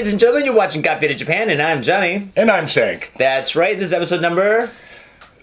ladies and gentlemen? You're watching Got Faded Japan, and I'm Johnny. And I'm Shank. That's right. This is episode number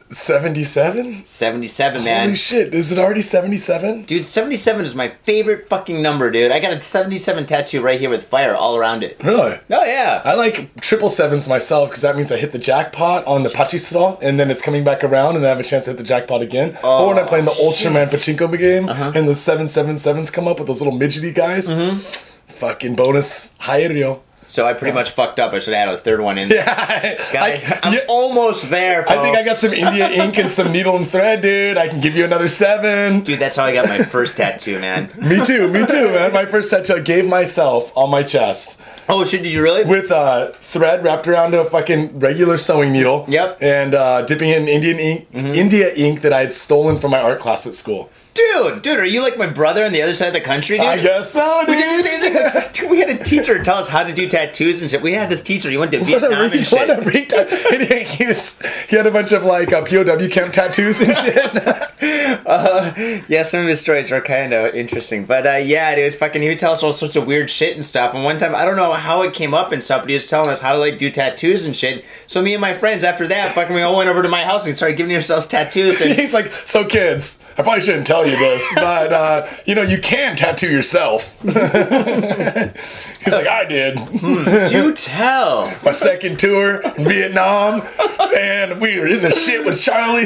77? 77, man. Holy shit, is it already 77? Dude, 77 is my favorite fucking number, dude. I got a 77 tattoo right here with fire all around it. Really? Oh, yeah. I like triple sevens myself because that means I hit the jackpot on the Pachistra and then it's coming back around and I have a chance to hit the jackpot again. Oh, or when I'm playing the Ultraman Pachinko game uh-huh. and the 777s come up with those little midgety guys. Mm-hmm. Fucking bonus. Hairio. So I pretty much fucked up. I should have had a third one in. Yeah. Guy, I, I'm yeah, almost there, I think I got some India ink and some needle and thread, dude. I can give you another seven. Dude, that's how I got my first tattoo, man. Me too, me too, man. My first tattoo I gave myself on my chest. Oh, shit, did you really? with uh, thread wrapped around a fucking regular sewing needle. Yep. And uh, dipping in Indian ink, India ink that I had stolen from my art class at school. Dude, dude, are you like my brother on the other side of the country, dude? I guess so, dude. We did the same thing. With, dude, we had a teacher tell us how to do tattoos and shit. We had this teacher. He went to What a, Vietnam re- and shit. what a retard. And he, he, was, he had a bunch of like uh, POW camp tattoos and shit. Yeah, some of his stories are kind of interesting. But uh, yeah, dude, fucking, he would tell us all sorts of weird shit and stuff. And one time, I don't know how it came up and stuff, but he was telling us how to like do tattoos and shit. So me and my friends, after that, fucking, we all went over to my house and started giving ourselves tattoos. And He's like, so kids, I probably shouldn't tell you this, but uh, you know, you can tattoo yourself. He's like, I did. do tell. my second tour in Vietnam, and we were in the shit with Charlie.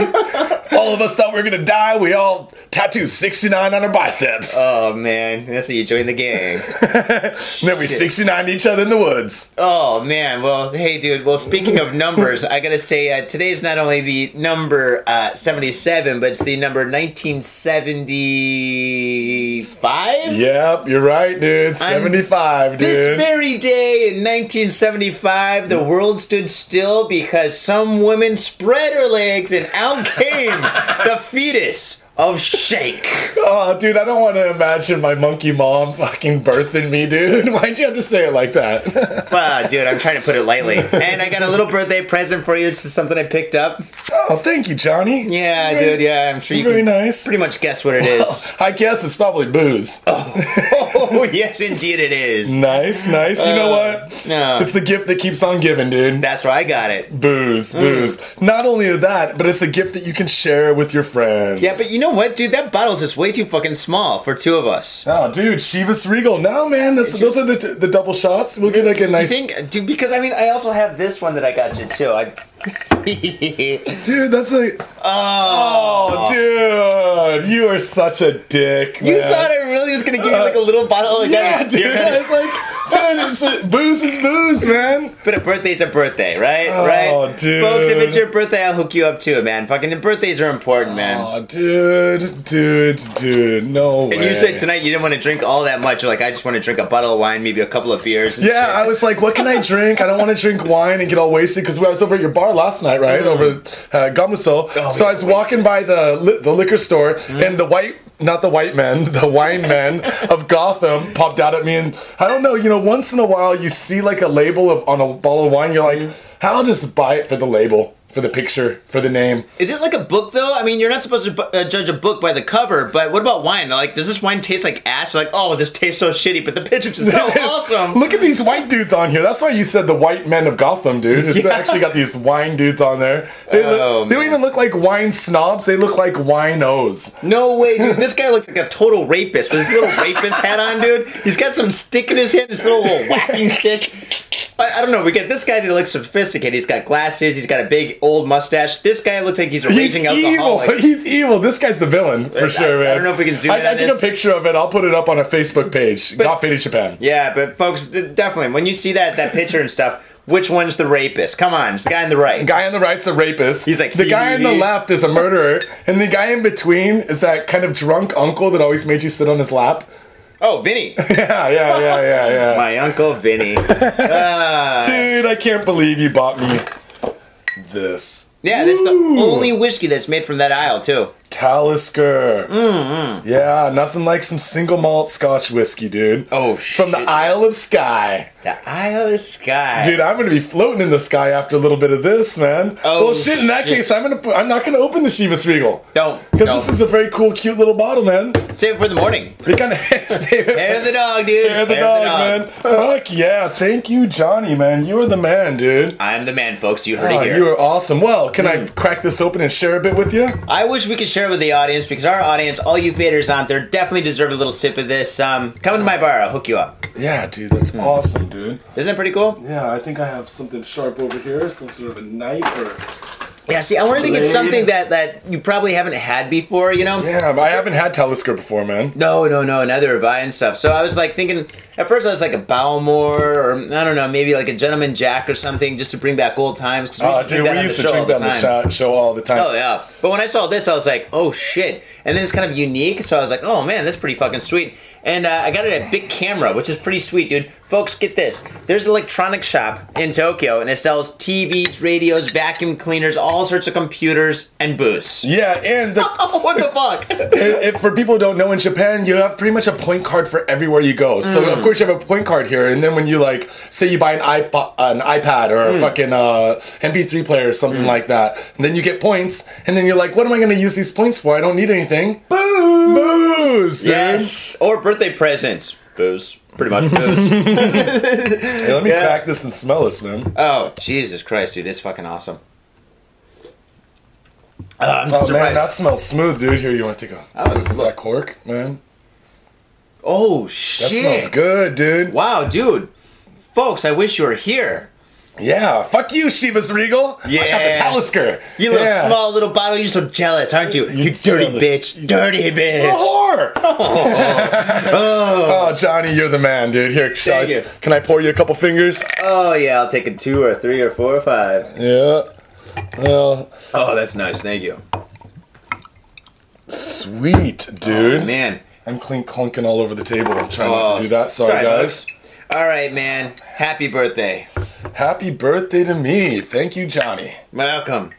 All of us thought we were gonna die. We all tattooed 69 on our biceps. Oh man, that's how you join the gang. then we 69 each other in the woods. Oh man, well, hey dude. Well, speaking of numbers, I gotta say uh, today's not only the number uh, seventy-seven, but it's the number nineteen seventy-five. Yep, you're right, dude. 75, This dude. very day in 1975, the world stood still because some woman spread her legs and out came the fetus of Shank. Oh, dude, I don't want to imagine my monkey mom fucking birthing me, dude. Why'd you have to say it like that? Wow, dude, I'm trying to put it lightly. And I got a little birthday present for you. It's just something I picked up. oh, thank you, Johnny. Yeah, dude, yeah, I'm sure you Very can nice. pretty much guess what it is. I guess it's probably booze. oh, yes, indeed it is. Nice, nice. You know Uh, what? no. It's the gift that keeps on giving, dude. That's where I got it. Booze, booze. Not only that, but it's a gift that you can share with your friends. Yeah, but you know what, dude? That bottle's just way too fucking small for two of us. Oh, dude, Chivas Regal. No, man, that's, those are the, the double shots. We'll get like a You nice. think, dude? Because I mean, I also have this one that I got you too. I. Dude, that's like. oh, Oh, dude, you are such a dick. you man. thought I really was gonna give you like a little bottle like Yeah, that? dude. You're I was like, dude, it's booze is booze, man. But a birthday's a birthday, right? Oh, right, dude. folks. If it's your birthday, I'll hook you up too, man. Fucking birthdays are important, man. Oh, dude, dude, dude, no way. And you said tonight you didn't want to drink all that much. You're like, I just want to drink a bottle of wine, maybe a couple of beers. Yeah, shit. I was like, what can I drink? I don't want to drink wine and get all wasted because I was over at your bar last night, right? Over at uh, Gamuso. Oh, so I was walking by the li- the liquor store Mm-hmm. and the white, not the white men, the wine men of Gotham popped out at me. And I don't know, you know, once in a while you see like a label of on a bottle of wine, you're like, Mm-hmm. I'll just buy it for the label, for the picture, for the name. Is it like a book though? I mean, you're not supposed to bu- uh, judge a book by the cover, but what about wine? Like, does this wine taste like ash? You're like, oh, this tastes so shitty, but the picture's is so awesome. Look at these white dudes on here. That's why you said the white men of Gotham, dude. It's Yeah. actually got these wine dudes on there. They, look- Oh, they don't even look like wine snobs. They look like winos. No way, dude. This guy looks like a total rapist with his little rapist hat on, dude. He's got some stick in his hand, this little, little whacking stick. I, I don't know. We get this guy that looks sophisticated. He's got glasses. He's got a big old mustache. This guy looks like he's a He's raging evil. alcoholic. He's evil. This guy's the villain for I- sure, man. I don't know if we can zoom I, in I took a picture of it. I'll put it up on a Facebook page. But- Got Faded Japan. Yeah, but folks, definitely, when you see that that picture and stuff, which one's the rapist? Come on, it's the guy on the right. The guy on the right's the rapist. He's like, the guy on the left is a murderer, and the guy in between is that kind of drunk uncle that always made you sit on his lap. Oh, Vinny, Yeah, yeah, yeah, yeah, yeah. my uncle Vinny. Ah. Dude, I can't believe you bought me this. yeah, that's the Ooh. only whiskey that's made from that aisle too. Talisker. Mm-hmm. Yeah, nothing like some single malt Scotch whiskey, dude. Oh, shit! From the. Isle of Skye. The Isle of Skye. Dude, I'm gonna be floating in the sky after a little bit of this, man. Oh, well, shit. In that shit. case, I'm gonna. I'm not gonna open the Chivas Regal Don't. because this is a very cool, cute little bottle, man. Save it for the morning. We kind of save it. Hair of the dog, dude. Hair of the Hair dog, man. Fuck yeah! Thank you, Johnny, man. You are the man, dude. I'm the man, folks. You heard Oh, it here. you are awesome. Well, can I crack this open and share a bit with you? I wish we could share it with the audience because our audience, all you faders out there, definitely deserve a little sip of this. Um, come to my bar, I'll hook you up. Yeah, dude, that's awesome, dude. Isn't that pretty cool? Yeah, I think I have something sharp over here, some sort of a knife or. Yeah. See, I wanted to get something that that you probably haven't had before. You know. Yeah, but I haven't had Talisker before, man. No, no, no, neither have I and stuff. So I was like thinking, at first I was like a Balmore or I don't know, maybe like a Gentleman Jack or something just to bring back old times. we Oh, used to dude, drink that we on used the to show all drink the that on the time. show, show all the time. Oh yeah, but when I saw this, I was like, "Oh shit!" And then it's kind of unique, so I was like, "Oh man, that's pretty fucking sweet." And uh, I got it at Bic Camera, which is pretty sweet, dude. Folks, get this: there's an electronic shop in Tokyo, and it sells TVs, radios, vacuum cleaners, all sorts of computers, and booze. Yeah, and the, what the fuck? if, for people who don't know, in Japan, you have pretty much a point card for everywhere you go. So Mm. of course you have a point card here, and then when you like, say you buy an iPod, an iPad or Mm. a fucking uh, MP3 player or something like that, and then you get points, and then you're like, what am I going to use these points for? I don't need anything. Booze, booze, yes, or birthday presents. Booze, pretty much booze. Hey, let me Yeah. crack this and smell this, man. oh Jesus Christ, dude, it's fucking awesome. Uh, I'm Oh man, surprised. that smells smooth, dude. Here, you want to take a Oh, look. that cork, man? oh shit. That shit! smells good, dude. Wow, dude. Folks, I wish you were here. Yeah, fuck you, Chivas Regal. I got Yeah. the Talisker. You little Yeah. small little bottle, you're so jealous, aren't you? You, dirty bitch. Dirty bitch. whore. Oh. oh, Johnny, you're the man, dude. Here, shall I- you. can I pour you a couple fingers? Oh, yeah, I'll take a two or three or four or five. Yeah. Well, Oh, that's nice. Thank you. sweet, dude. Oh, man. I'm clean clunking all over the table. I'm trying not Oh, to do that. Sorry, guys. folks. All right, man. Happy birthday. Happy birthday to me. Thank you, Johnny. Welcome.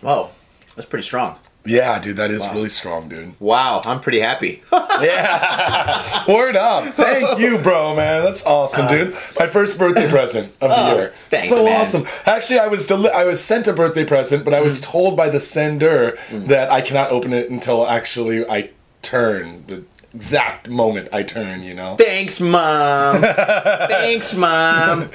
Whoa, that's pretty strong. Yeah, dude, that is really strong, dude. Wow, I'm pretty happy. Yeah. Word up. Thank you, bro, man. That's awesome, dude. Uh, My first birthday present of the Oh, year. thanks, so man. awesome. Actually, I was deli- I was sent a birthday present, but I was mm. told by the sender mm. that I cannot open it until actually I turn the exact moment I turn, you know. Thanks, mom. Thanks, mom.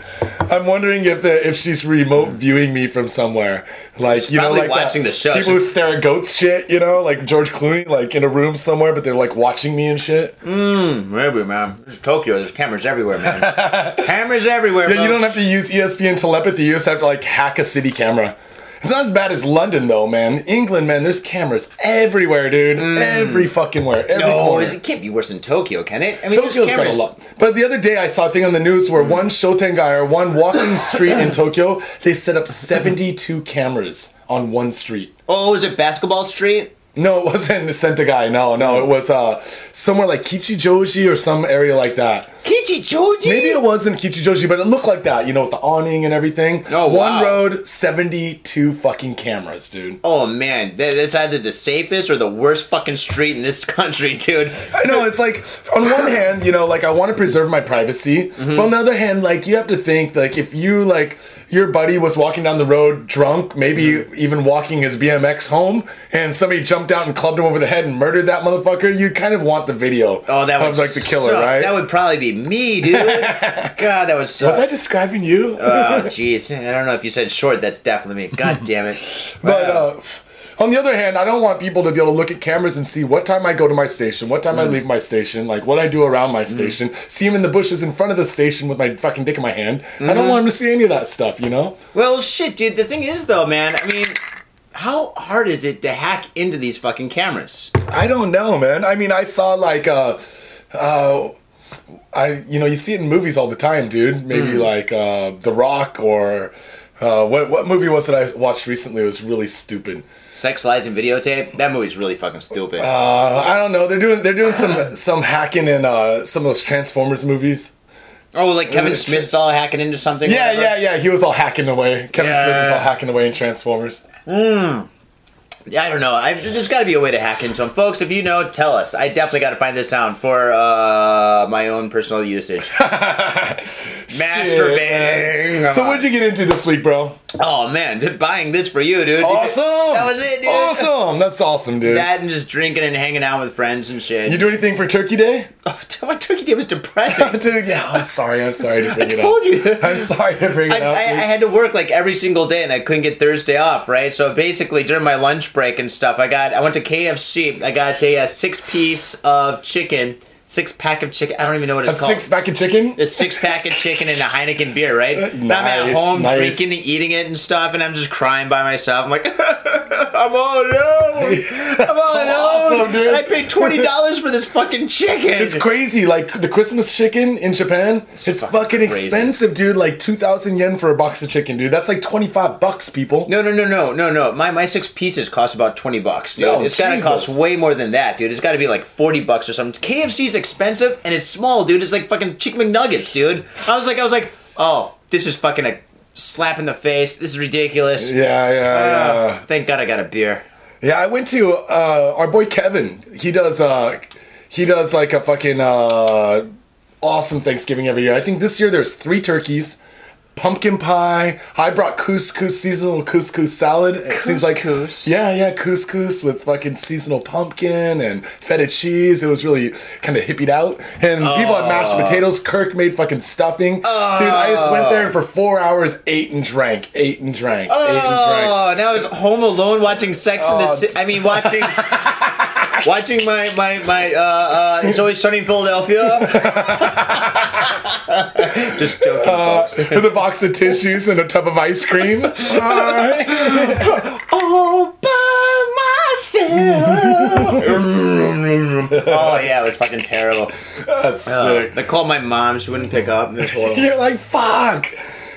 I'm wondering if the if she's remote viewing me from somewhere, like you know, like watching the show. People who stare at goats, shit. You know, like George Clooney, like in a room somewhere, but they're like watching me and shit. Hmm, maybe, man. Tokyo. There's cameras everywhere, man. cameras everywhere. Yeah, you don't have to use ESPN telepathy. You just have to like hack a city camera. It's not as bad as London though, man. England, man, there's cameras everywhere, dude. Every fucking where. Every Mm. No, corner. it can't be worse than Tokyo, can it? I mean, Tokyo's got a lot. But the other day I saw a thing on the news where one Shotengai or one walking street in Tokyo, they set up 72 cameras on one street. Oh, is it Basketball Street? No, it wasn't Sentai. No, no, it was uh somewhere like Kichijoji or some area like that. Kichijoji? Maybe it wasn't Kichijoji, but it looked like that, you know, with the awning and everything. Oh, One wow. One road, 72 fucking cameras, dude. Oh man, that's either the safest or the worst fucking street in this country, dude. I know, it's like, on one hand, you know, like, I want to preserve my privacy, Mm-hmm. but on the other hand, like, you have to think, like, if you, like, your buddy was walking down the road drunk, maybe Mm-hmm. even walking his BMX home, and somebody jumped out and clubbed him over the head and murdered that motherfucker, you'd kind of want the video Oh, that would like, the killer, suck. right? That would probably be me, dude. God, that was suck. was I describing you? Oh, jeez. I don't know if you said short. That's definitely me. God damn it. But uh, on the other hand, I don't want people to be able to look at cameras and see what time I go to my station, what time I Mm. leave my station, like what I do around my station. See him in the bushes in front of the station with my fucking dick in my hand. I Mm-hmm. don't want him to see any of that stuff, you know. well, shit, dude. The thing is, though, man. I mean, how hard is it to hack into these fucking cameras? I don't know, man. I mean, I saw like uh, uh, I you know you see it in movies all the time, dude. Maybe Mm. like uh, The Rock or. Uh, what what movie was it I watched recently? It was really stupid. Sex lies and videotape. That movie's really fucking stupid. Uh, I don't know. They're doing they're doing some some hacking in uh, some of those Transformers movies. Oh, like Kevin Smith's all hacking into something. Yeah, yeah, yeah. He was all hacking away. Kevin Smith was all hacking away in Transformers. Yeah, I don't know. I, there's got to be a way to hack into them, folks. If you know, tell us. I definitely got to find this sound for uh, my own personal usage. Masturbating. Shit. So what'd you get into this week, bro? Oh man, buying this for you, dude. Awesome. That was it, dude. Awesome. That's awesome, dude. That and just drinking and hanging out with friends and shit. you do anything for Turkey Day? oh, my turkey day was depressing. Dude, yeah. I'm sorry. I'm sorry to bring it told up. you. I'm sorry to bring I, it I, up. I had to work like every single day, and I couldn't get Thursday off, right? So basically, during my lunch break and stuff, I got I went to KFC. I got a, uh six piece of chicken, six pack of chicken. I don't even know what a it's called. six pack of chicken. a six pack of chicken and a Heineken beer, right? And I'm at home nice. drinking and eating it and stuff, and I'm just crying by myself. I'm like, I'm all alone. I'm all alone. Awesome, dude. And I paid twenty dollars for this fucking chicken. It's crazy. Like the Christmas chicken in Japan, it's, fucking fucking crazy. expensive, dude. Like two thousand yen for a box of chicken, dude. That's like twenty five bucks, people. No, no, no, no, no, no. My my six pieces cost about twenty bucks, dude. No, it's gotta cost way more than that, dude. It's gotta be like forty bucks or something. KFC's expensive and it's small, dude. It's like fucking chicken McNuggets, dude. I was like, I was like, oh, this is fucking a slap in the face. This is ridiculous. Yeah, yeah, Uh, yeah. thank God I got a beer. Yeah, I went to uh, our boy Kevin. He does uh, he does like a fucking uh, awesome Thanksgiving every year. I think this year there's three turkeys, pumpkin pie. I brought couscous seasonal couscous salad. It seems like Couscous? yeah, yeah, couscous with fucking seasonal pumpkin and feta cheese. It was really kind of hippied out. And people had mashed potatoes. Kirk made fucking stuffing. Dude, I just went there and for four hours ate and drank, ate and drank, ate and drank. Oh, now it's home alone watching Sex in the. City. I mean, watching. Watching my my my uh, uh it's always sunny in Philadelphia. Just joking, folks. with a box of tissues and a tub of ice cream. Alright. all by myself. oh yeah, it was fucking terrible. That's Uh, sick. I called my mom; she wouldn't pick up. It was horrible. You're like, fuck.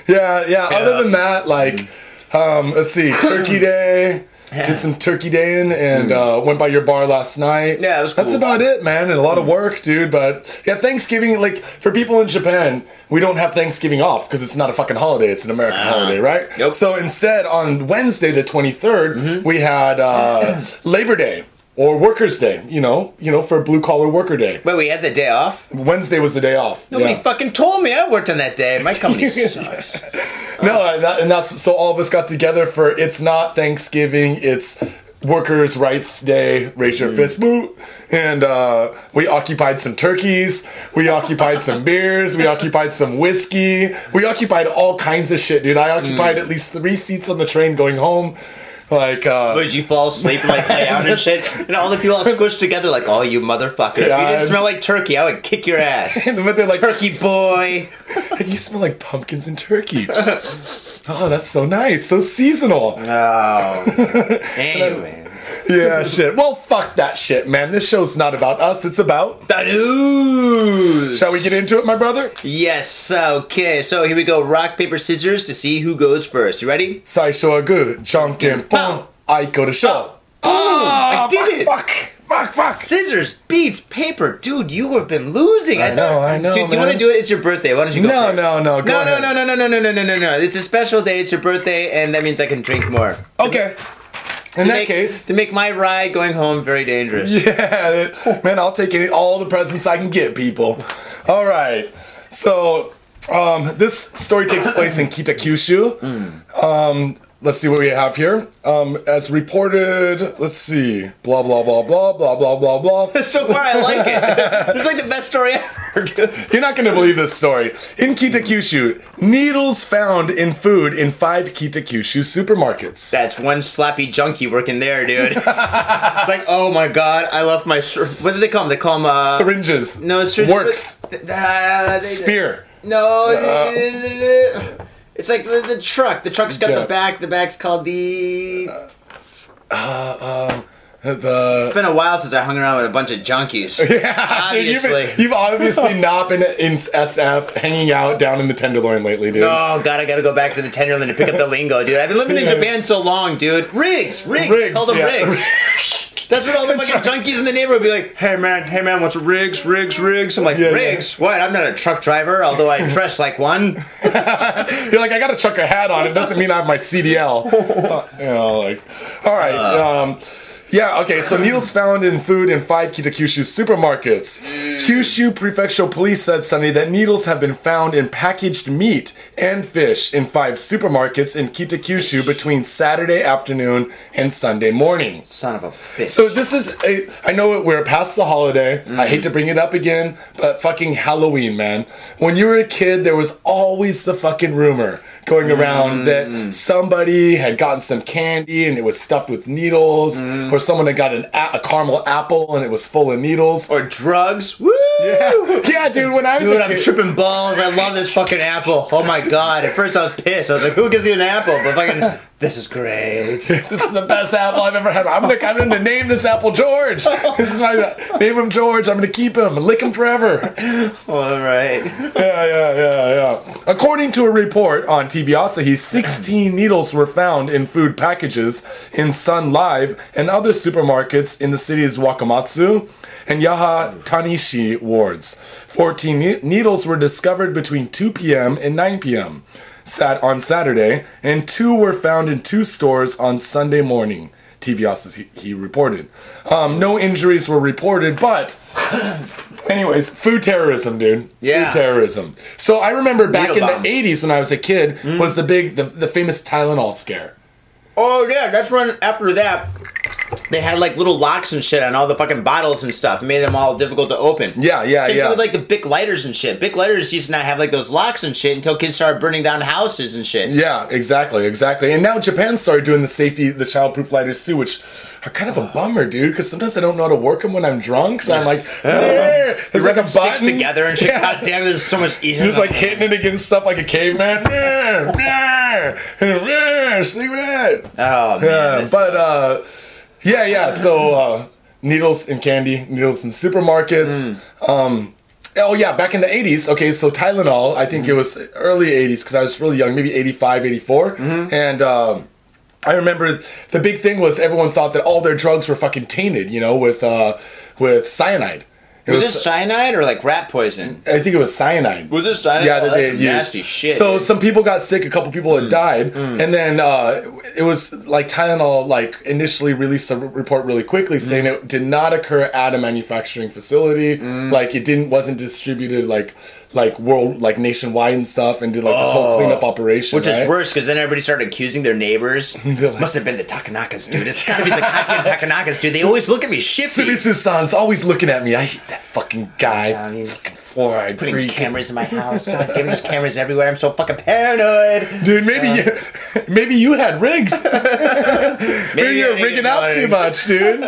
Yeah, yeah. Other than that, like, um, let's see, Turkey Day. Did some turkey daying and uh, went by your bar last night. Yeah, was That's about it, man. And a lot of work, dude. But yeah, Thanksgiving, like for people in Japan, we don't have Thanksgiving off because it's not a fucking holiday. It's an American holiday, right? Nope. So instead, on Wednesday the 23rd, we had uh, Labor Day or Workers' Day. You know, you know, for Blue Collar Worker Day. Wait, we had the day off. Wednesday was the day off. Nobody Yeah. fucking told me I worked on that day. My company sucks. No, and, that, and that's so all of us got together for it's not Thanksgiving, it's Workers' Rights Day. Raise your fist, boo! And uh, we occupied some turkeys, we occupied some beers, we occupied some whiskey, we occupied all kinds of shit, dude. I occupied at least three seats on the train going home. Like, uh, Would you fall asleep and like lay out and shit? And all the people all squished together like, oh, you motherfucker. if you didn't smell like turkey, I would kick your ass. but they're like, turkey boy. you smell like pumpkins and turkey. oh, that's so nice, so seasonal. Oh. Anyway yeah, shit. Well, fuck that shit, man. This show's not about us. It's about the news. Shall we get into it, my brother? Yes. Okay. So here we go. Rock paper scissors to see who goes first. You ready? Saishoa good. Chonkin pong. I go to show. Oh, I did it. Fuck. Fuck, fuck. Scissors beats paper, dude. You have been losing. I, know, I know. Dude, do you want to do it? It's your birthday. Why don't you go? No, first? no, no. Go no, ahead. no, no, no, no, no, no, no, no, no. It's a special day. It's your birthday, and that means I can drink more. Okay. In that make, case, to make my ride going home very dangerous. yeah, man, I'll take any, all the presents I can get, people. All right. So, um, this story takes place in Kitakyushu. Um, let's see what we have here. Um, as reported, let's see, blah blah blah blah blah blah blah blah. so far, I like it. It's like the best story ever. You're not going to believe this story. In Kitakyushu, needles found in food in five Kitakyushu supermarkets. That's one slappy junkie working there, dude. it's like, oh my god, I left my. What do they call them? They call them. Uh, Syringes. no, syringes. Works. but- uh, they- Spear. No, Uh, it's like the, the truck. The truck's got the back. The back's called the. The, It's been a while since I hung around with a bunch of junkies. yeah, dude, you've, been- Obviously. you've obviously not been in SF hanging out down in the Tenderloin lately, dude. Oh god, I gotta go back to the Tenderloin to pick up the lingo, dude. I've been living in Japan so long, dude. Rigs, rigs, Rigs, call them yeah. rigs. That's what all the fucking junkies in the neighborhood be like. Hey man, hey man, what's rigs, rigs, rigs? I'm like, Yeah, yeah. What? I'm not a truck driver, although I dress like one. You're like, I got to chuck a trucker hat on. It doesn't mean I have my CDL. Uh, you know, like, all right. um, yeah, okay, so needles found in food in five Kitakyushu supermarkets. Mm. Kyushu Prefectural Police said Sunday that needles have been found in packaged meat and fish in five supermarkets in Kitakyushu between Saturday afternoon and Sunday morning. Son of a bitch. So this is a, I know we're past the holiday. I hate to bring it up again, but fucking Halloween, man. When you were a kid, there was always the fucking rumor going mm. around that somebody had gotten some candy and it was stuffed with needles, mm. or someone had got an a, a caramel apple and it was full of needles. or drugs. Woo! yeah, yeah, dude. When I was Dude, I'm kid, tripping balls. I love this fucking apple. Oh my god. At first I was pissed. I was like, who gives you an apple? But fucking, this is great. this is the best apple I've ever had. I'm gonna, I'm gonna name this apple George. This is my name him George. I'm gonna keep him and lick him forever. All right. yeah, yeah, yeah, yeah. According to a report on TV Asahi, 16 needles were found in food packages in Sun Live and other supermarkets in the city's Wakamatsu and Yahatanishi wards. 14 ne- needles were discovered between 2 p.m. and 9 p.m. Sat on Saturday, and two were found in two stores on Sunday morning. TV Asahi he reported. Um, no injuries were reported, but Anyways, food terrorism, dude. Yeah. Food terrorism. So I remember back Needle in bomb. the 80s when I was a kid was the big, the, the famous Tylenol scare. Oh yeah, that's when after that they had like little locks and shit on all the fucking bottles and stuff. It made them all difficult to open. Yeah, yeah, Same yeah. thing with like the Bic lighters and shit. Bic lighters used to not have like those locks and shit until kids started burning down houses and shit. Yeah, exactly, exactly. And now Japan started doing the safety, the childproof lighters too, which are kind of a bummer, dude. Because sometimes I don't know how to work them when I'm drunk, so I'm like, "Eh." there's like a sticks together and shit. Yeah. God damn it, this is so much easier. Just like hitting it against stuff like a caveman. Sleep it. Oh man, Yeah, but sucks. uh, yeah, yeah. So uh, needles and candy, needles in supermarkets. Mm. Um, oh yeah, back in the '80s. Okay, so Tylenol. I Mm. think it was early '80s because I was really young, maybe '85, '84, Mm-hmm. and. Um, I remember the big thing was everyone thought that all their drugs were fucking tainted, you know, with uh, with cyanide. It was this cyanide or like rat poison? I think it was cyanide. Was it cyanide? Yeah, Oh, that they nasty shit. So dude. Mm. some people got sick, a couple people had died, and then uh, it was like Tylenol. Like initially released a report really quickly Mm. saying it did not occur at a manufacturing facility. Mm. Like it didn't wasn't distributed like like world like nationwide and stuff, and did like this whole Oh. cleanup operation. Which is right? worse because then everybody started accusing their neighbors. They're like- Must have been the Takanakas, dude. It's gotta be the goddamn Takanakas, dude. They always look at me shifty. Sumisu-san's always looking at me. I hate that fucking guy. Yeah, he's fucking four-eyed Putting freak. cameras in my house. God damn there's cameras everywhere. I'm so fucking paranoid. Dude, maybe you, maybe you had rigs. Maybe you're rigging out too much, dude.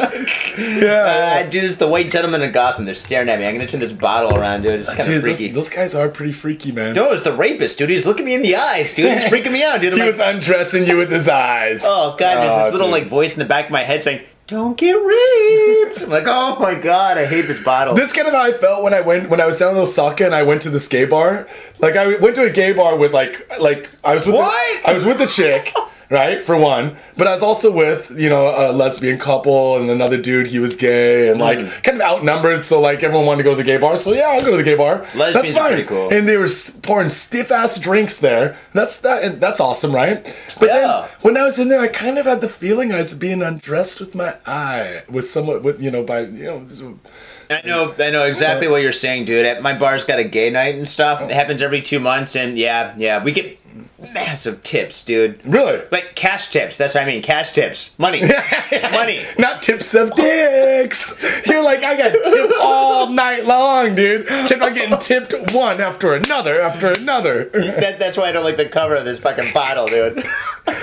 Yeah. Uh, dude, it's the white gentleman in Gotham. They're staring at me. I'm gonna turn this bottle around, dude. It's kind of dude, those, freaky. those guys are pretty freaky, man. no, it's the rapist, dude. He's looking me in the eyes, dude. He's freaking me out, dude. I'm he like, was undressing you with his eyes. oh god, there's Oh, this little dude. like voice in the back of my head saying, "Don't get raped." I'm like, oh my god, I hate this bottle. That's kind of how I felt when I went when I was down in Osaka and I went to this gay bar. Like I went to a gay bar with like like I was with What? The, I was with a chick, right? For one, but I was also with you know a lesbian couple and another dude. He was gay and like Mm. kind of outnumbered, so like everyone wanted to go to the gay bar. So yeah, I'll go to the gay bar. Lesbians that's are fine. pretty cool. And they were pouring stiff ass drinks there. That's that. And that's awesome, right? But Yeah. then when I was in there, I kind of had the feeling I was being undressed with my eye with someone with you know by you know. I know, I know exactly what you're saying, dude. At- My bar's got a gay night and stuff. It happens every two months, and yeah, yeah, we get massive tips, dude. Really? Like cash tips. That's what I mean. Cash tips. Money. Money. Not tips of dicks. You're like, I got tipped all night long, dude. Kept on getting tipped one after another after another. That, that's why I don't like the cover of this fucking bottle, dude.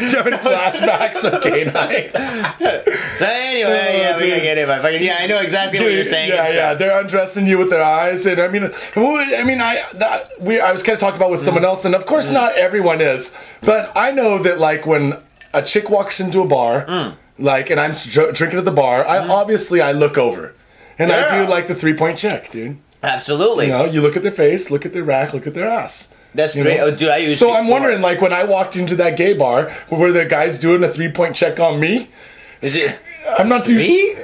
You're having flashbacks of gay night. So anyway, yeah, we oh, gotta get it. Fucking yeah, I know exactly what you're saying. Yeah, yeah. Uh, they're undressing you with their eyes, and I mean, I mean, I that, we I was kind of talking about with someone mm-hmm. else, and of course, mm-hmm. not everyone is, but I know that like when a chick walks into a bar, like, and I'm dr- drinking at the bar, I mm-hmm. obviously I look over, and I do like the three point check, dude. Absolutely. You know, you look at their face, look at their rack, look at their ass. That's You great. know? Oh, dude, I used So I'm wondering, like, when I walked into that gay bar, were the guys doing a three point check on me? Is it? I'm not too sure.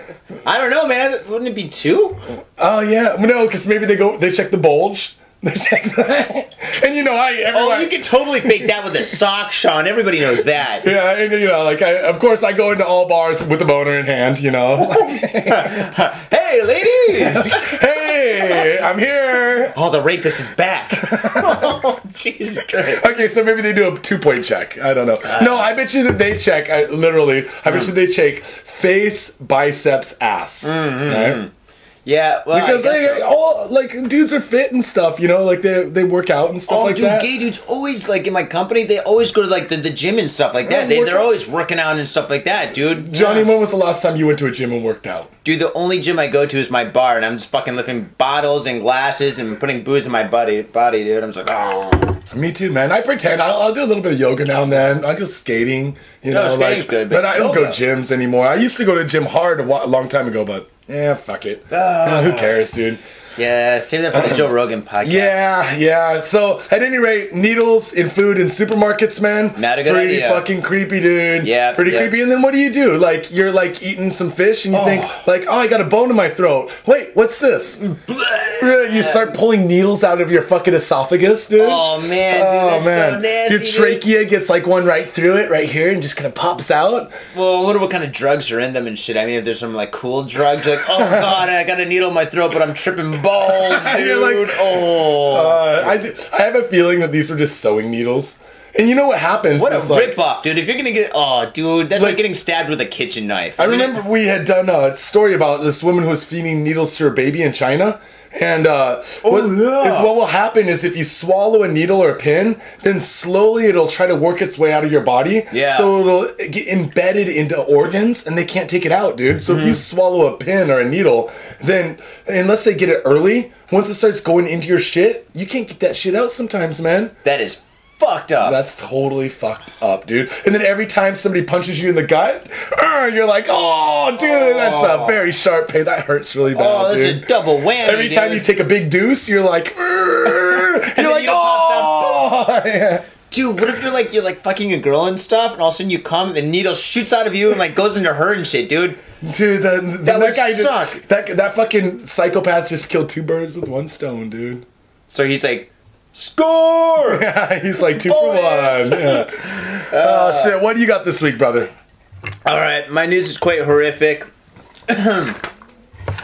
I don't know, man. Wouldn't it be two? Oh yeah, no, because maybe they go they check the bulge. They check the, and you know I everyone, Oh, you can totally fake that with a sock, Sean. Everybody knows that. yeah, and you know like I, of course I go into all bars with a boner in hand. You know, Hey, ladies! hey, I'm here. Oh, the rapist is back. oh, Jesus Christ. Okay, so maybe they do a two point check. I don't know. Uh. no, I bet you that they check. I, literally, I bet mm. you they check face, biceps, ass. Mm, mm, right? Yeah, well, Because they so. all like dudes are fit and stuff. You know, like they they work out and stuff Oh, like dude, that. gay dudes always like in my company. They always go to like the, the gym and stuff like that. They, they're out. always working out and stuff like that, dude. Johnny, Yeah. when was the last time you went to a gym and worked out? dude, the only gym I go to is my bar, and I'm just fucking lifting bottles and glasses and putting booze in my body, body, dude. I'm just like, oh, Me too, man. I pretend I'll, I'll do a little bit of yoga now and then. I go skating, you No, know, like, good, but but I don't go gyms anymore. I used to go to the gym hard a long time ago, but yeah, fuck it. Uh, who cares, dude? Yeah. Save that for the Joe Rogan uh-huh. podcast. Yeah, yeah. So at any rate, needles in food in supermarkets, man. Not a good pretty idea. fucking creepy, dude. Yeah, pretty yeah. creepy. And then what do you do? Like you're like eating some fish, and you Oh. think like, oh, I got a bone in my throat. Wait, what's this? You start pulling needles out of your fucking esophagus, dude. Oh man, dude, oh, that's so nasty. Your dude. trachea gets like one right through it, right here, and just kind of pops out. Well, I wonder what kind of drugs are in them and shit. I mean, if there's some like cool drugs, like oh god, I got a needle in my throat, but I'm tripping balls, dude. Like- oh, Uh, I, I have a feeling that these were just sewing needles. And you know what happens? what a is, like, rip off, dude. If you're gonna get, oh, dude, that's like, Like- getting stabbed with a kitchen knife. I mean, remember we had done a story about this woman who was feeding needles to her baby in China. And uh, what, yeah. is what will happen is if you swallow a needle or a pin, then slowly it'll try to work its way out of your body. Yeah. So it'll get embedded into organs, and they can't take it out, dude. So if Mm-hmm. you swallow a pin or a needle, then unless they get it early, once it starts going into your shit, you can't get that shit out. Sometimes, man. that is fucked up. That's totally fucked up, dude. And then every time somebody punches you in the gut, uh, you're like, oh, dude, that's a very sharp pain. That hurts really bad, oh, that's dude. a double whammy. every time dude. you take a big deuce, you're like, "Urgh." you're like, you oh, yeah. Dude, what if you're like you're like fucking a girl and stuff, and all of a sudden you come, and the needle shoots out of you and like goes into her and shit, dude. dude. The, the, That would guy just- suck. that that fucking psychopath just killed two birds with one stone, dude. So he's like, score. He's like two for one. Yeah. oh shit! What do you got this week, brother? All right, my news is quite horrific.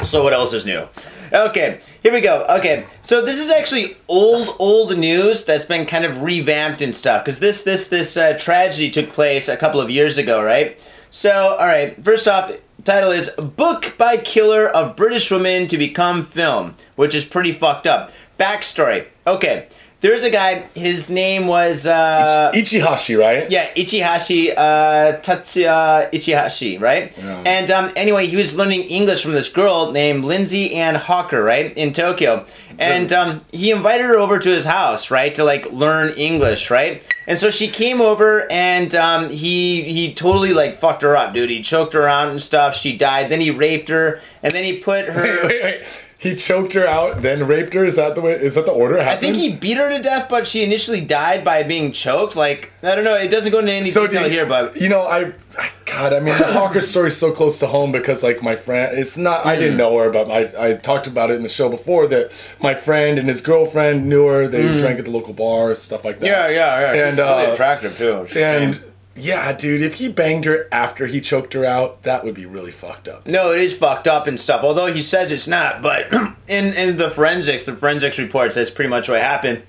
so what else is new? Okay, here we go. Okay, so this is actually old, old news that's been kind of revamped and stuff because this, this, this uh, tragedy took place a couple of years ago, right? So, all right. First off, title is "Book by Killer of British Women to Become Film," which is pretty fucked up. Backstory. Okay, there's a guy. His name was. Uh, Ichihashi, right? yeah, Ichihashi, uh, Tatsuya Ichihashi, right? Yeah. And um, anyway, he was learning English from this girl named Lindsay Ann Hawker, right, in Tokyo. And um, he invited her over to his house, right, to like learn English, right? And so she came over, and um, he he totally like fucked her up, dude. He choked her out and stuff. She died. Then he raped her, and then he put her. Wait, wait, wait. He choked her out, then raped her. Is that the way? Is that the order? It I think he beat her to death, but she initially died by being choked. Like I don't know. It doesn't go into any So detail did, here, but you know, I, I God, I mean, the Hawker story is so close to home because, like, my friend, it's not. I Mm. didn't know her, but I, I talked about it in the show before that my friend and his girlfriend knew her. They drank at the local bar, stuff like that. Mm. Yeah, yeah, yeah. And She's really uh, attractive too. She's and fine. Yeah, dude, if he banged her after he choked her out, that would be really fucked up. no, it is fucked up and stuff. Although he says it's not, but in in the forensics, the forensics reports, that's pretty much what happened.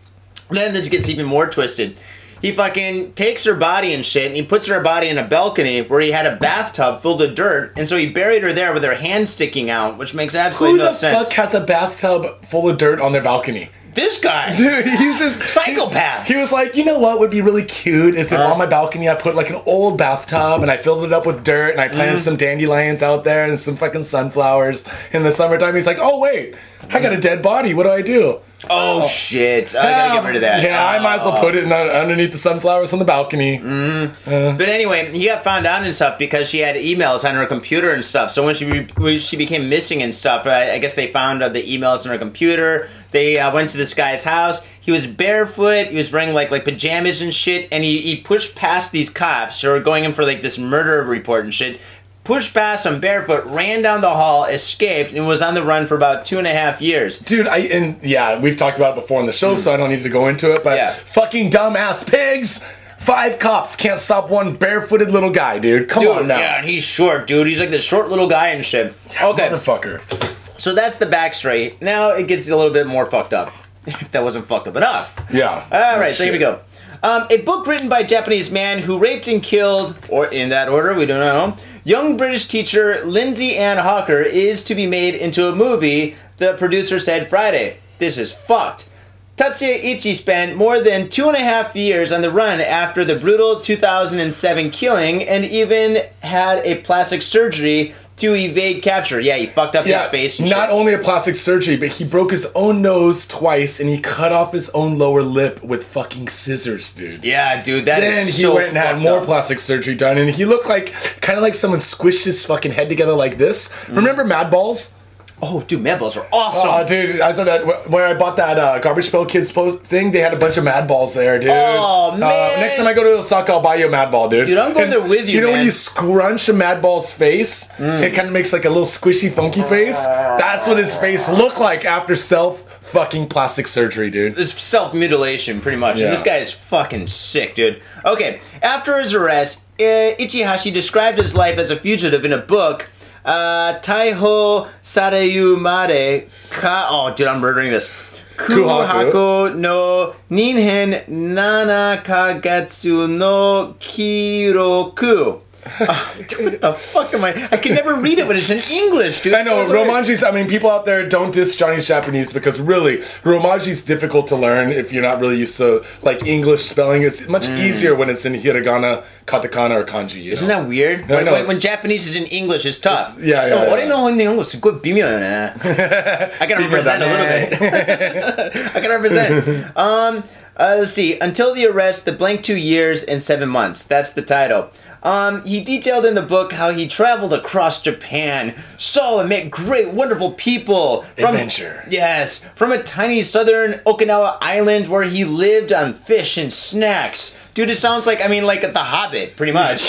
Then this gets even more twisted. He fucking takes her body and shit, and he puts her body in a balcony where he had a bathtub filled with dirt, and so he buried her there with her hand sticking out, which makes absolutely the no sense. Who the fuck has a bathtub full of dirt on their balcony? This guy, Dude, he's just psychopath. He was like, you know what would be really cute is if on my balcony I put like an old bathtub and I filled it up with dirt and I planted mm. some dandelions out there and some fucking sunflowers in the summertime. He's like, oh wait, I got a dead body. What do I do? Oh shit! I gotta get rid of that. Yeah, I might as well Oh. put it in the, underneath the sunflowers on the balcony. But anyway, he got found out and stuff because she had emails on her computer and stuff. So when she when she became missing and stuff, I, I guess they found uh, the emails on her computer. They uh, went to this guy's house. He was barefoot. He was wearing like like pajamas and shit. And he, he pushed past these cops who were going in for like this murder report and shit. Pushed past him barefoot, ran down the hall, escaped, and was on the run for about two and a half years. Dude, I and yeah, we've talked about it before on the show, so I don't need to go into it. But Yeah. fucking dumbass pigs! Five cops can't stop one barefooted little guy, dude. Come Dude, on now, yeah, and he's short, dude. He's like this short little guy and shit. Okay, motherfucker. so that's the backstory. Now it gets a little bit more fucked up. If that wasn't fucked up enough. Yeah. All right, so here we go. Um, a book written by a Japanese man who raped and killed, or in that order, we don't know, young British teacher Lindsay Ann Hawker is to be made into a movie, the producer said Friday. This is fucked. Tatsuya Ichi spent more than two and a half years on the run after the brutal 2007 killing and even had a plastic surgery to evade capture. Yeah, he fucked up Yeah, his face. And not shit. only a plastic surgery, but he broke his own nose twice, and he cut off his own lower lip with fucking scissors, dude. Yeah, dude, that is Then he so went and had more up. plastic surgery done, and he looked like kind of like someone squished his fucking head together like this. Mm. Remember Mad Balls? Oh, dude, Mad Balls are awesome. Oh, dude, I saw that where I bought that uh, garbage pail kids post thing. They had a bunch of Mad Balls there, dude. Oh, Uh, man. next time I go to Osaka, I'll buy you a Mad Ball, dude. Dude, I'm going And there with you, You know when man. Mm. you scrunch a Mad Ball's face, it kind of makes like a little squishy, funky face. That's what his face looked like after self fucking plastic surgery, dude. It's self mutilation, pretty much. Yeah. And this guy is fucking sick, dude. Okay, after his arrest, uh, Ichihashi described his life as a fugitive in a book. Uh, Taiho Sareyu Mare Ka. Oh, dude, I'm murdering this. Kuhaku no Ninhen Nana Kagetsu no Kiroku. Dude, what the fuck am I? I can never read it when it's in English, dude. I know Romaji's. I mean, people out there don't diss Johnny's Japanese because really, Romaji's difficult to learn if you're not really used to like English spelling. It's much mm. easier when it's in hiragana, katakana, or kanji. Isn't know? that weird? When, when, when, Japanese is in English, it's tough. It's, yeah, yeah. Oh, no, yeah. I know in English. I gotta represent a little bit. I gotta represent. Um, uh, let's see. Until the arrest, the blank two years and seven months. That's the title. Um, he detailed in the book how he traveled across Japan, saw and met great, wonderful people. From, Adventure. Yes, from a tiny southern Okinawa island where he lived on fish and snacks. Dude, it sounds like I mean, like The Hobbit, pretty much.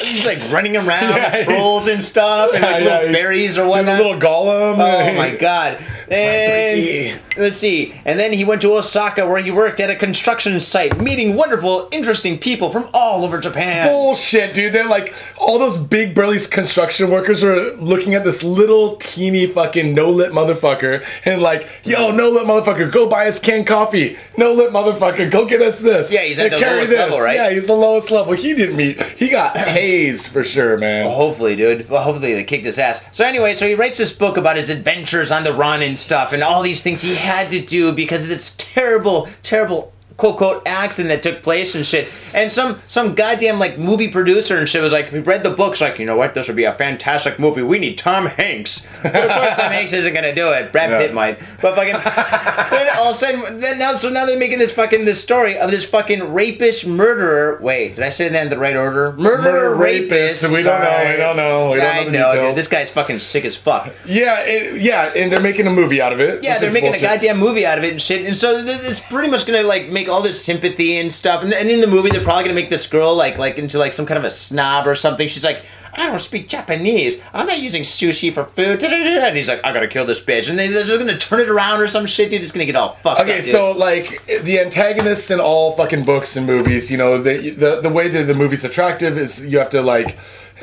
He's like running around Yeah, with trolls and stuff, and like Yeah, little fairies or whatnot. little Gollum. Oh my god. And let's see. And then he went to Osaka where he worked at a construction site, meeting wonderful, interesting people from all over Japan. Bullshit, dude. They're like all those big burly construction workers are looking at this little teeny fucking no lip motherfucker and like, yo, no lip motherfucker, go buy us canned coffee. No lip motherfucker, go get us this. Yeah, he's the carry lowest level, right? Yeah, he's the lowest level. He didn't meet. He got hazed for sure, man. Hopefully, dude. Well, hopefully they kicked his ass. So anyway, so he writes this book about his adventures on the run and stuff, and all these things he had to do because of this terrible, terrible quote quote accident that took place and shit. And some some goddamn like movie producer and shit was like, we read the books, like, you know what, this would be a fantastic movie. We need Tom Hanks. But of course, Tom Hanks isn't gonna do it. Brad Yeah. Pitt might. But fucking, then all of a sudden, then now so now they're making this fucking this story of this fucking rapist murderer. Wait, did I say that in the right order? Murderer, Murder rapist. rapist. We don't know. We don't know. We don't I know know, dude. This guy's fucking sick as fuck. Yeah, it, yeah, and they're making a movie out of it. Yeah, they're making bullshit. a goddamn movie out of it and shit. And so th- it's pretty much gonna like make all this sympathy and stuff. And, and in the movie, they're probably gonna make this girl like like into like some kind of a snob or something. She's like. I don't speak Japanese. I'm not using sushi for food. And he's like, I gotta kill this bitch. And they, they're just gonna turn it around or some shit, dude. It's gonna get all fucked Okay, up. so like the antagonists in all fucking books and movies, you know, the the the way that the movie's attractive is you have to like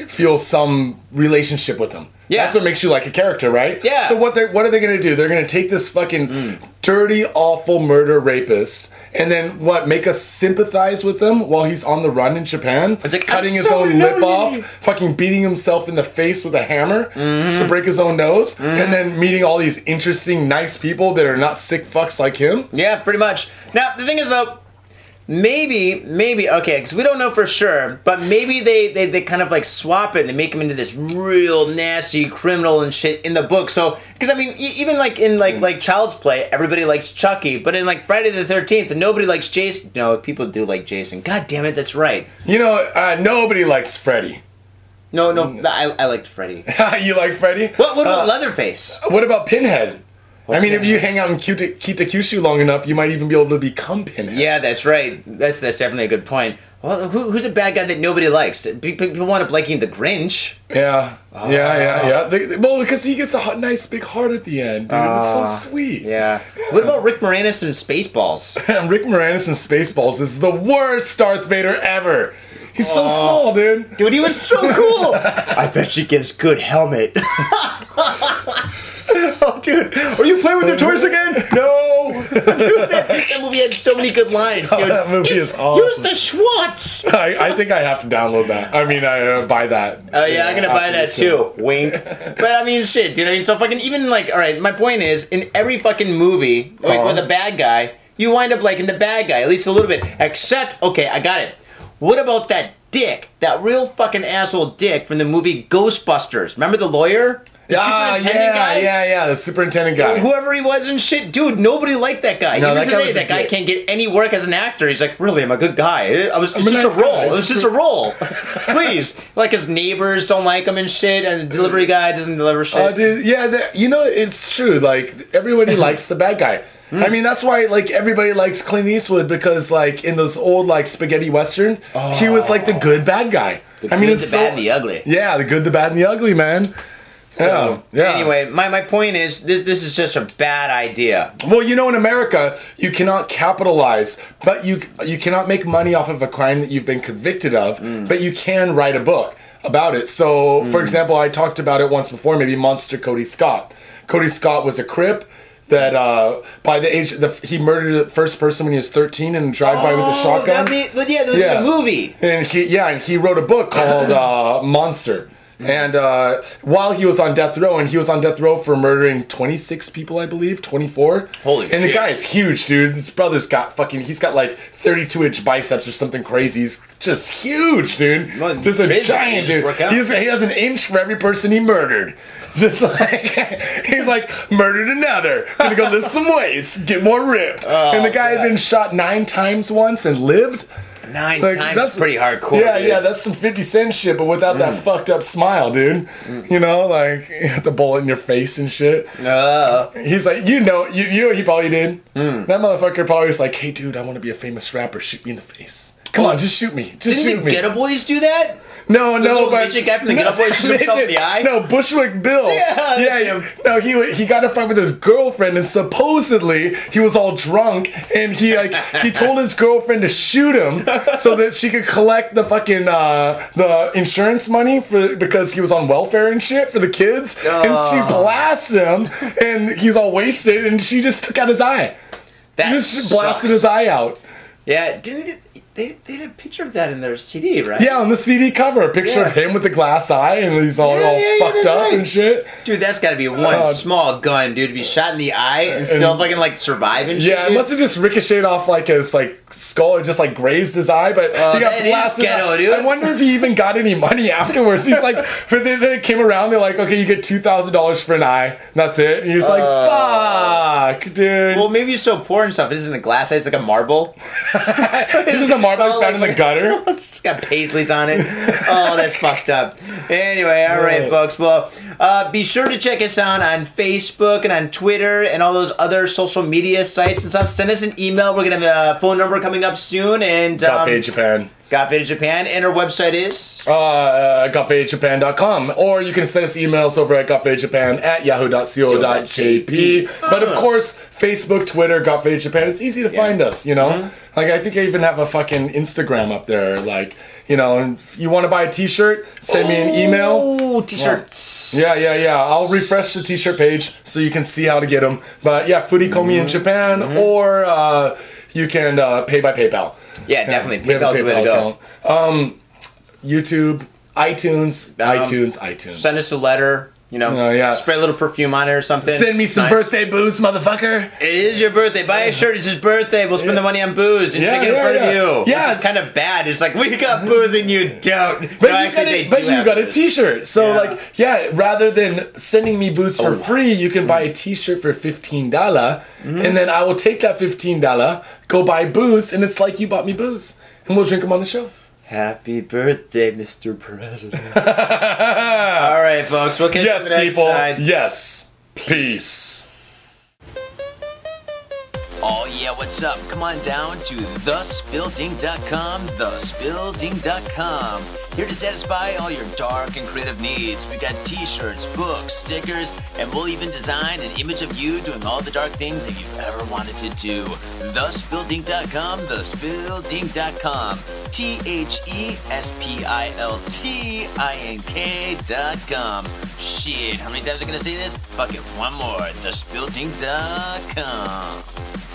feel some relationship with them. Yeah. That's what makes you like a character, right? Yeah. Mm. So what they what are they gonna do? They're gonna take this fucking dirty, awful murder rapist and then what? Make us sympathize with him while he's on the run in Japan, like, cutting his so own lip off, fucking beating himself in the face with a hammer Mm-hmm. to break his own nose, and then meeting all these interesting, nice people that are not sick fucks like him. Yeah, pretty much. Now the thing is though, maybe, maybe okay, because we don't know for sure, but maybe they, they they kind of like swap it and they make him into this real nasty criminal and shit in the book. So because I mean, e- even like in like like Child's Play, everybody likes Chucky, but in like Friday the Thirteenth, nobody likes Jason. No, people do like Jason. God damn it, that's right. You know, uh, nobody likes Freddy. No, no, I, I liked Freddy. you like Freddy? What what about Uh, Leatherface? What about Pinhead? I mean, if you hang out in Kita- Kitakyushu long enough, you might even be able to become Pinhead. Yeah, that's right. That's that's definitely a good point. Well, who, who's a bad guy that nobody likes? Pe- People wind up liking the Grinch. Yeah, ah. yeah, yeah, yeah. They, they- well, because he gets a hot, nice big heart at the end, dude. it's so ah. sweet. Yeah. What about Rick Moranis and Spaceballs? Rick Moranis in Spaceballs is the worst Darth Vader ever. He's so ah. small, dude. Dude, he was so cool. I bet she gives good helmet. oh, dude, are you playing with your toys again? No. dude, that, that movie had so many good lines, dude. that movie It's- is awesome. Use the Schwartz. I, I think I have to download that. I mean, I uh, buy that. Oh yeah, I'm gonna buy that too. Wink. But I mean, shit, dude. I mean, so fucking even like, all right. My point is, in every fucking movie, like Uh-huh. with a bad guy, you wind up liking the bad guy at least a little bit. Except, okay, I got it. What about that dick? That real fucking asshole dick from the movie Ghostbusters. Remember the lawyer? The Ah, yeah, guy? yeah, yeah. The superintendent guy. Whoever he was and shit, dude, nobody liked that guy. No, Even that today, a that guy dick. can't get any work as an actor. He's like, really, I'm a good guy. I was, it's just nice a role. guy. It was just a role. Please, like his neighbors don't like him and shit, and the delivery guy doesn't deliver shit. Oh, dude, yeah, the, you know it's true. Like everybody likes the bad guy. Hmm. I mean, that's why like everybody likes Clint Eastwood because like in those old like spaghetti western, he was like the good bad guy. The I mean, good, it's the so, bad, and the ugly. yeah, the good, the bad, and the ugly, man. So, yeah, yeah. anyway, my, my point is, this this is just a bad idea. Well, you know, in America, you cannot capitalize, but you you cannot make money off of a crime that you've been convicted of, Mm. but you can write a book about it. So, for example, I talked about it once before, maybe Monster Kody Scott. Kody Scott was a crip that uh, by the age the, he murdered the first person when he was 13 in a drive-by with a Oh, shotgun. That mean, yeah, there was Yeah. a movie. And he, yeah, and he wrote a book called uh, Monster. And uh, while he was on death row, and he was on death row for murdering 26 people, I believe, 24. Holy And the guy is huge, dude. His brother's got fucking, he's got like 32 inch biceps or something crazy. He's just huge, dude. Well, just a basically, giant dude. work out. He has, he has an inch for every person he murdered. Just like, he's like, murdered another. Gonna go lift some weights, get more ripped. and the guy Oh, had been shot nine times once and lived. Nine Like, times that's- pretty hardcore. Yeah, dude. yeah, that's some 50 Cent shit, but without that mm. fucked up smile, dude. Mm. You know, like the bullet in your face and shit. Uh, He's like, you know, you, you know what he probably did? Mm. That motherfucker probably was like, hey, dude, I want to be a famous rapper. Shoot me in the face. Come on, just shoot me. Just didn't shoot the me. Geto Boys do that? No, no, but midget guy from the Geto Boys shoot himself in the eye? No, Bushwick Bill. Yeah, yeah. him. No, he he got in a fight with his girlfriend, and supposedly he was all drunk, and he like he told his girlfriend to shoot him so that she could collect the fucking uh, the insurance money for because he was on welfare and shit for the kids, and she Oh. blasts him, and he's all wasted, and she just took out his eye. That Just blasted his eye out. Yeah, didn't they, they had a picture of that in their CD, right? Yeah, on the CD cover, a picture of him with the glass eye, and he's all, Yeah, all yeah, yeah, fucked up right. and shit. Dude, that's got to be one Uh, small gun, dude, to be shot in the eye and still fucking like survive and shit. Yeah, it must have just ricocheted off like his like skull, it just like grazed his eye, but Oh, he got blasted. ghetto, dude. I wonder if he even got any money afterwards. He's like, but they, they came around, they're like, okay, you get two thousand dollars for an eye, and that's it. And he's like, fuck, dude. Well, maybe he's so poor and stuff. This isn't a glass eye; it's like a marble. this is a marble found in the gutter. it's got paisleys on it. Oh, that's fucked up. Anyway, all right, Right. folks. Well, uh, be sure to check us out on Facebook and on Twitter and all those other social media sites and stuff. Send us an email. We're gonna have a phone number coming up soon, and Got um, Fade Japan. Got Faded Japan, and our website is. Uh, uh, gotfadejapan.com or you can send us emails over at gotfadejapan at yahoo.co.jp but of course facebook twitter gotfadejapan it's easy to find us you know Mm-hmm. like i think i even have a fucking instagram up there like you know and if you want to buy a t-shirt send me an email Oh, t-shirts. yeah, yeah, yeah. I'll refresh the t-shirt page so you can see how to get them. But yeah, Furikomi Mm-hmm. in Japan, or uh, you can uh, pay by PayPal. Yeah, definitely. We have a PayPal's the way to go. account. Um, YouTube, iTunes, Um, iTunes, iTunes. Send us a letter. You know, Oh, yeah. spray a little perfume on it or something. Send me some Nice. birthday booze, motherfucker. It is your birthday. Buy a shirt. It's his birthday. We'll spend the money on booze and Yeah, drink it in yeah, front yeah. of you. Yeah, it's kind of bad. It's like we got booze and you don't. But No, you actually, got, a, but you got a t-shirt. So Yeah. like, yeah, rather than sending me booze for Oh. free, you can buy a t-shirt for $15 mm-hmm. and then I will take that $15, dollars, go buy booze, and it's like you bought me booze. And we'll drink them on the show. Happy birthday, Mr. President. All right, folks. We'll catch yes, you the next people. Side. Yes. Peace. Oh, yeah. What's up? Come on down to thespiltink.com, thespiltink.com. Here to satisfy all your dark and creative needs. we've got t-shirts, books, stickers, and we'll even design an image of you doing all the dark things that you've ever wanted to do. Thespiltink.com, thespiltink.com. T-H-E-S-P-I-L-T-I-N-K.com. Shit, how many times am I gonna say this? Fuck it, one more. Thespiltink.com.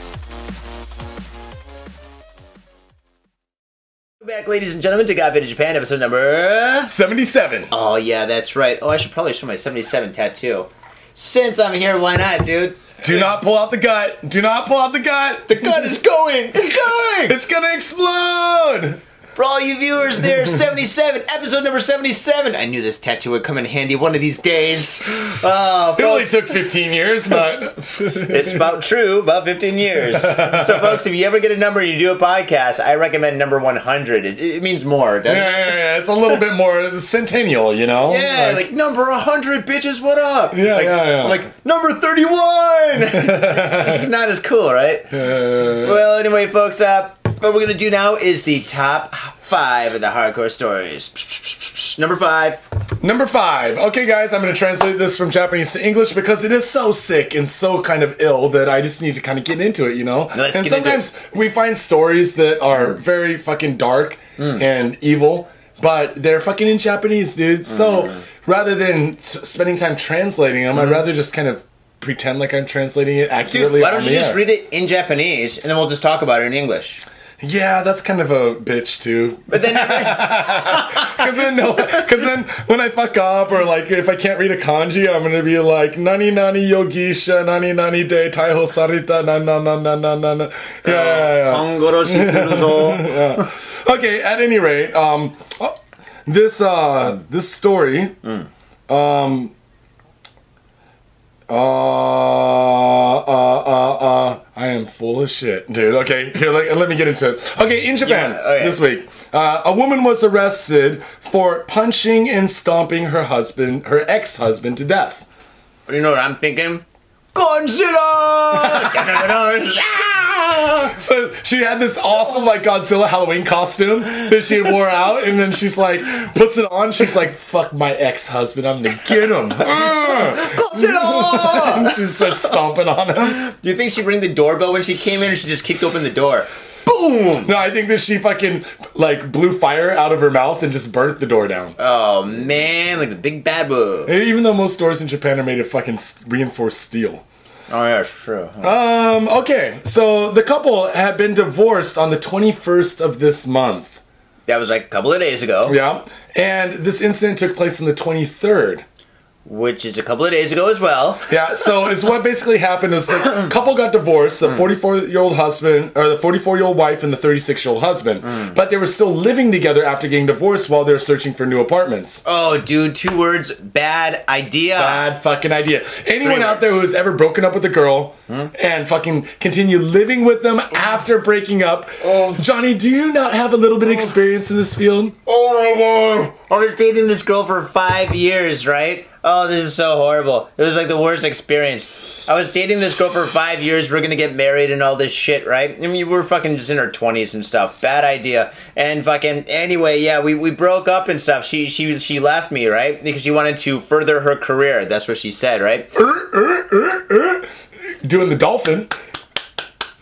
Back, ladies and gentlemen, to Fit in Japan, episode number. 77. Oh, yeah, that's right. Oh, I should probably show my 77 tattoo. Since I'm here, why not, dude? Do not pull out the gut. Do not pull out the gut. The gut is going! It's going! It's gonna explode. For all you viewers there, 77, episode number 77. I knew this tattoo would come in handy one of these days. Oh, It only folks, took 15 years, but it's about true, about 15 years. So, folks, if you ever get a number and you do a podcast, I recommend number 100. It, it means more, doesn't yeah, it? yeah, yeah, it's a little bit more centennial, you know? Yeah, like, number 100, bitches, what up? Yeah, like, yeah, yeah. Like, number 31! this is not as cool, right? Uh, Well, anyway, folks, uh, what we're gonna do now is the top five of the hardcore stories. Number five. Number five. Okay, guys, I'm going to translate this from Japanese to English because it is so sick and so kind of ill that I just need to kind of get into it, you know? Let's and get into sometimes we find stories that are very fucking dark mm. and evil, but they're fucking in Japanese, dude. So mm-hmm. rather than s- spending time translating them, I'd mm-hmm. rather just kind of pretend like I'm translating it Dude, accurately. why don't you just air. read it in Japanese and then we'll just talk about it in English? Yeah, that's kind of a bitch too. But then, Because then, no, because then when I fuck up or like if I can't read a kanji, I'm gonna be like nani nani yogisha nani nani de taiho sarita na na na na na na. na." Yeah, yeah, yeah. Okay. At any rate, um, oh, this uh, this story, um, uh, uh, uh, uh, I am full of shit, dude. Okay, here, let, let me get into it. Okay, in Japan Yeah, okay. this week, uh, a woman was arrested for punching and stomping her husband, her ex-husband, to death. you know what I'm thinking? Godzilla! So she had this awesome like Godzilla Halloween costume that she wore out, and then she's like puts it on. She's like, "Fuck my ex-husband, I'm gonna get him." Godzilla! and she starts stomping on him. Do you think she rang the doorbell when she came in or she just kicked open the door? Boom! No, I think that she fucking like blew fire out of her mouth and just burnt the door down. Oh man, like the big bad wolf. Even though most doors in Japan are made of fucking reinforced steel. Oh yeah, true. Um, okay, so the couple had been divorced on the 21st of this month. That was like a couple of days ago. Yeah. And this incident took place on the 23rd. Which is a couple of days ago as well. Yeah, so it's what basically happened was the couple got divorced, the mm. 44 year old husband, or the 44 year old wife and the 36 year old husband. Mm. But they were still living together after getting divorced while they were searching for new apartments. Oh, dude, two words, bad idea. Bad fucking idea. Anyone Three out there who has ever broken up with a girl hmm? and fucking continue living with them after breaking up, oh. Johnny, do you not have a little bit of oh. experience in this field? Oh my god. I was dating this girl for five years, right? Oh, this is so horrible. It was like the worst experience. I was dating this girl for five years. We're gonna get married and all this shit, right? I mean, we're fucking just in our twenties and stuff. Bad idea. And fucking anyway, yeah, we, we broke up and stuff. She she she left me, right? Because she wanted to further her career. That's what she said, right? Doing the dolphin.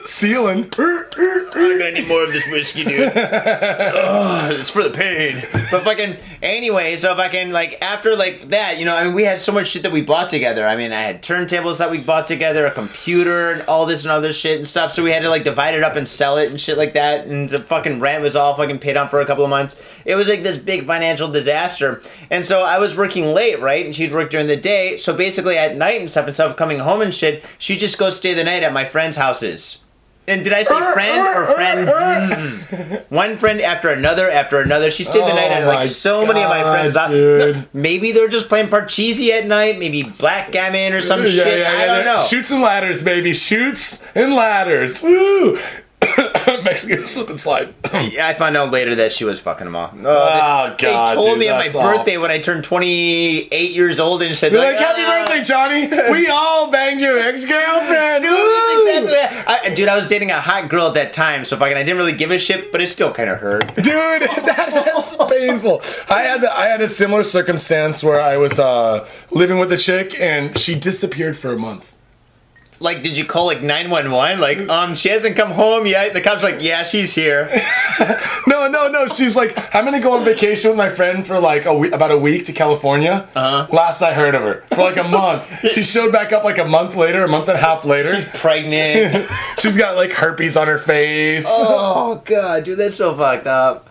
Sealing. I'm gonna need more of this whiskey, dude. Ugh, it's for the pain. But fucking anyway, so if I can like after like that, you know, I mean, we had so much shit that we bought together. I mean, I had turntables that we bought together, a computer, and all this and other shit and stuff. So we had to like divide it up and sell it and shit like that. And the fucking rent was all fucking paid on for a couple of months. It was like this big financial disaster. And so I was working late, right? And she'd work during the day. So basically at night and stuff, instead of coming home and shit, she'd just go stay the night at my friends' houses. And did I say uh, friend uh, or uh, friends? One friend after another after another. She stayed the Oh night at oh like so many of my friends. dude. Maybe they're just playing Parcheesi at night. Maybe backgammon or some Yeah, shit. yeah, I yeah, don't know. Shoots and ladders, baby. Shoots and ladders. Woo! Mexican slip and slide. Yeah, I found out later that she was fucking him off. Oh, Oh, they, God, They told dude, me on my that's awful. birthday when I turned 28 years old and shit. They're they're like, happy "Ah." birthday, Johnny. We all banged your ex girlfriend. Dude, that's. I, dude, I was dating a hot girl at that time, so fucking I didn't really give a shit, but it still kind of hurt. Dude, that, that is painful. I had I had a similar circumstance where I was uh, living with a chick and she disappeared for a month. Like, did you call like nine one one? Like, um, she hasn't come home yet. The cops like, yeah, she's here. No, no, no. She's like, I'm gonna go on vacation with my friend for like a week, about a week to California. Uh-huh. Last I heard of her, for like a month. She showed back up like a month later, a month and a half later. She's pregnant. She's got like herpes on her face. oh god, dude, that's so fucked up.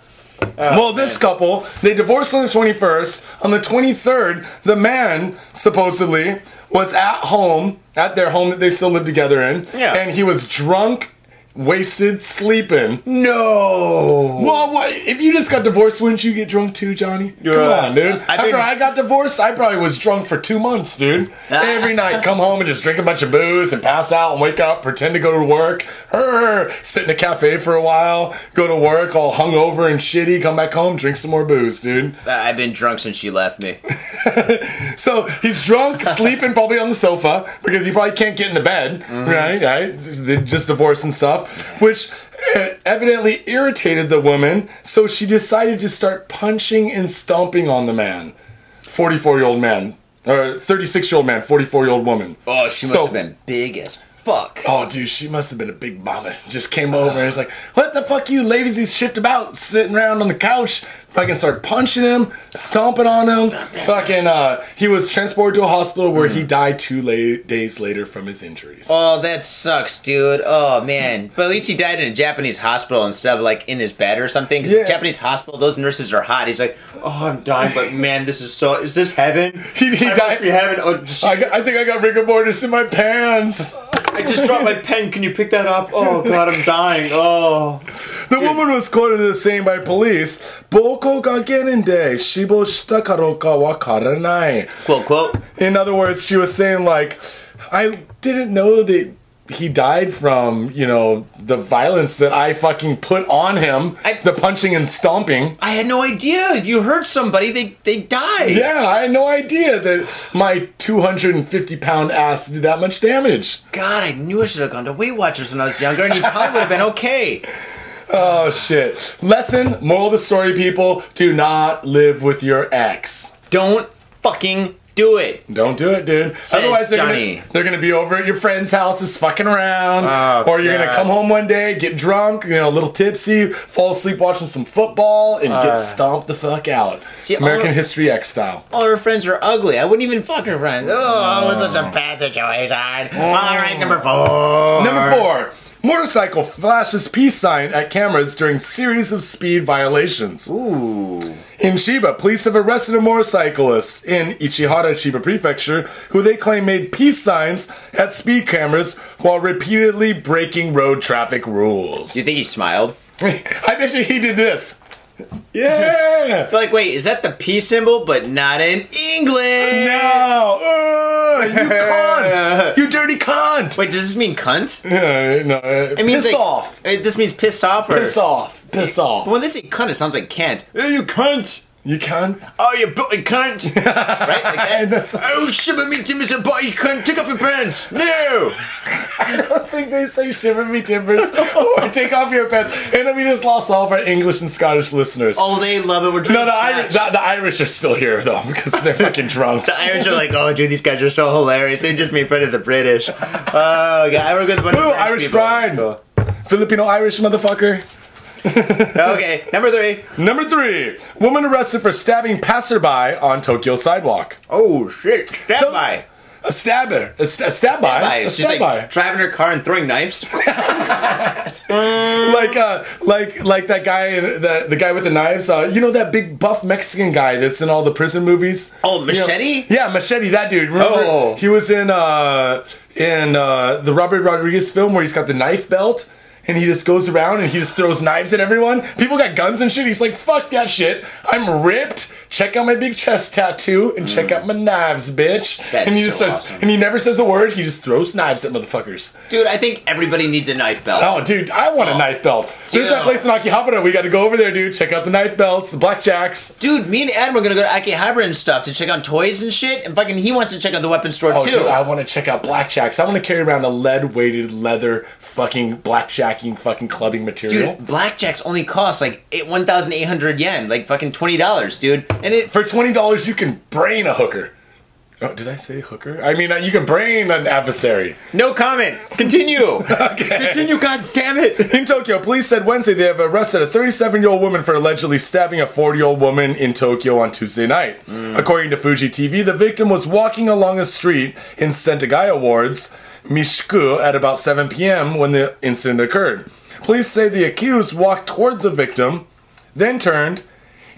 well, this couple, they divorced on the 21st. On the 23rd, the man supposedly was at home, at their home that they still live together in, Yeah. and he was drunk, wasted, sleeping. No. Well, what, if you just got divorced, wouldn't you get drunk too, Johnny? Come on, dude. I've After I got divorced, I probably was drunk for two months, dude. Ah. Every night, come home and just drink a bunch of booze and pass out and wake up, pretend to go to work, Err, sit in a cafe for a while, go to work all hungover and shitty, come back home, drink some more booze, dude. I've been drunk since she left me. So he's drunk, sleeping probably on the sofa because he probably can't get in the bed, mm-hmm. right? Right? Just divorced and stuff, which uh, evidently irritated the woman. So she decided to start punching and stomping on the man, forty-four-year-old man, or thirty-six-year-old man, forty-four-year-old woman. Oh, she must So- have been big as fuck. Oh, dude, she must have been a big mama. Just came over and was like, "What the fuck, you ladies? shift about, sitting around on the couch." Fucking start punching him, stomping on him. Fucking, uh, he was transported to a hospital where he died two la- days later from his injuries. Oh, that sucks, dude. Oh man, but at least he died in a Japanese hospital instead of like in his bed or something. Because Yeah. Japanese hospital, those nurses are hot. He's like, oh, I'm dying, but man, this is so. Is this heaven? He- he I died- Must be heaven. Oh, I, got- I think I got rigor mortis in my pants. I just dropped my pen. Can you pick that up? Oh god, I'm dying. Oh. The woman was quoted as saying by police, "Boko ga gerende, shibo shita karo ka wakaranai." Quote quote. In other words, she was saying like, I didn't know that he died from, you know, the violence that I fucking put on him, I- the punching and stomping. I had no idea. If you hurt somebody, they they die. Yeah, I had no idea that my 250 pound ass did that much damage. God, I knew I should have gone to Weight Watchers when I was younger, and you probably would have been okay. Oh shit. Lesson, moral of the story, people, do not live with your ex. Don't fucking do it. Don't do it, dude. Otherwise, they're Johnny. gonna, they're gonna be over at your friend's house, just fucking around, Oh, or you're gonna come home one day, get drunk, you know, a little tipsy, fall asleep watching some football, and get uh. stomped the fuck out. See, American History X style. All her friends are ugly. I wouldn't even fuck her friends. Oh, it was such a oh. bad situation. Oh. All right, number four. Number four. Motorcycle flashes peace sign at cameras during series of speed violations. Ooh. In Chiba, police have arrested a motorcyclist in Ichihara, Chiba Prefecture, who they claim made peace signs at speed cameras while repeatedly breaking road traffic rules. Do you think he smiled? I bet you he did this. Yeah! Like, wait, is that the peace symbol, but not in English? no! Uh, you cunt! You dirty cunt! Wait, does this mean cunt? Uh, no, uh, It means piss like- off! uh, This means piss off, or Piss off! Piss off! When they say cunt, it sounds like can't. Hey, you cunt! You can. Oh, you bloody cunt! right? That? Oh, shiver me timbers and body cunt! Take off your pants! No! I don't think they say shiver me timbers or take off your pants. And we just lost all of our English and Scottish listeners. Oh, they love it. We're no, drinking the, Irish, the, the Irish are still here though because they're fucking drunk. The Irish are like, oh, dude, these guys are so hilarious. They just made fun of the British. Oh, yeah, I work with a bunch Ooh, of Irish people. pride. Cool. Filipino Irish motherfucker. Okay, number three. Number three, woman arrested for stabbing passerby on Tokyo sidewalk. Oh shit! Stab So- by. A stabber, a, st- a stab by, Stab by. a She's stab like by. driving her car and throwing knives. like uh like like that guy the the guy with the knives uh you know that big buff mexican guy that's in all the prison movies Oh, You know- Machete? yeah machete that dude remember Oh. he was in uh in uh the robert rodriguez film where he's got the knife belt and he just goes around and he just throws knives at everyone. People got guns and shit. He's like fuck that shit. I'm ripped check out my big chest tattoo and check mm. out my knives, bitch. That's and he just so says, awesome. and he never says a word. He just throws knives at motherfuckers. Dude, I think everybody needs a knife belt. Oh, dude, I want a Oh. knife belt. There's that place in Akihabara. We got to go over there, dude. Check out the knife belts, the blackjacks. Dude, me and Adam are gonna go to Akihabara and stuff to check out toys and shit, and fucking he wants to check out the weapon store too. Oh, too. dude, I want to check out blackjacks. I want to carry around a lead-weighted leather fucking blackjacking fucking clubbing material. Dude, blackjacks only cost like 1,800 yen, like fucking twenty dollars, dude. And it For twenty dollars, you can brain a hooker. Oh, did I say hooker? I mean, uh, you can brain an adversary. no comment. Continue. Continue. God damn it. In Tokyo, police said Wednesday they have arrested a 37 year old woman for allegedly stabbing a 40 year old woman in Tokyo on Tuesday night. According to Fuji TV, the victim was walking along a street in Sentagaya wards, Mishku, at about 7 p.m. when the incident occurred. Police say the accused walked towards the victim, then turned,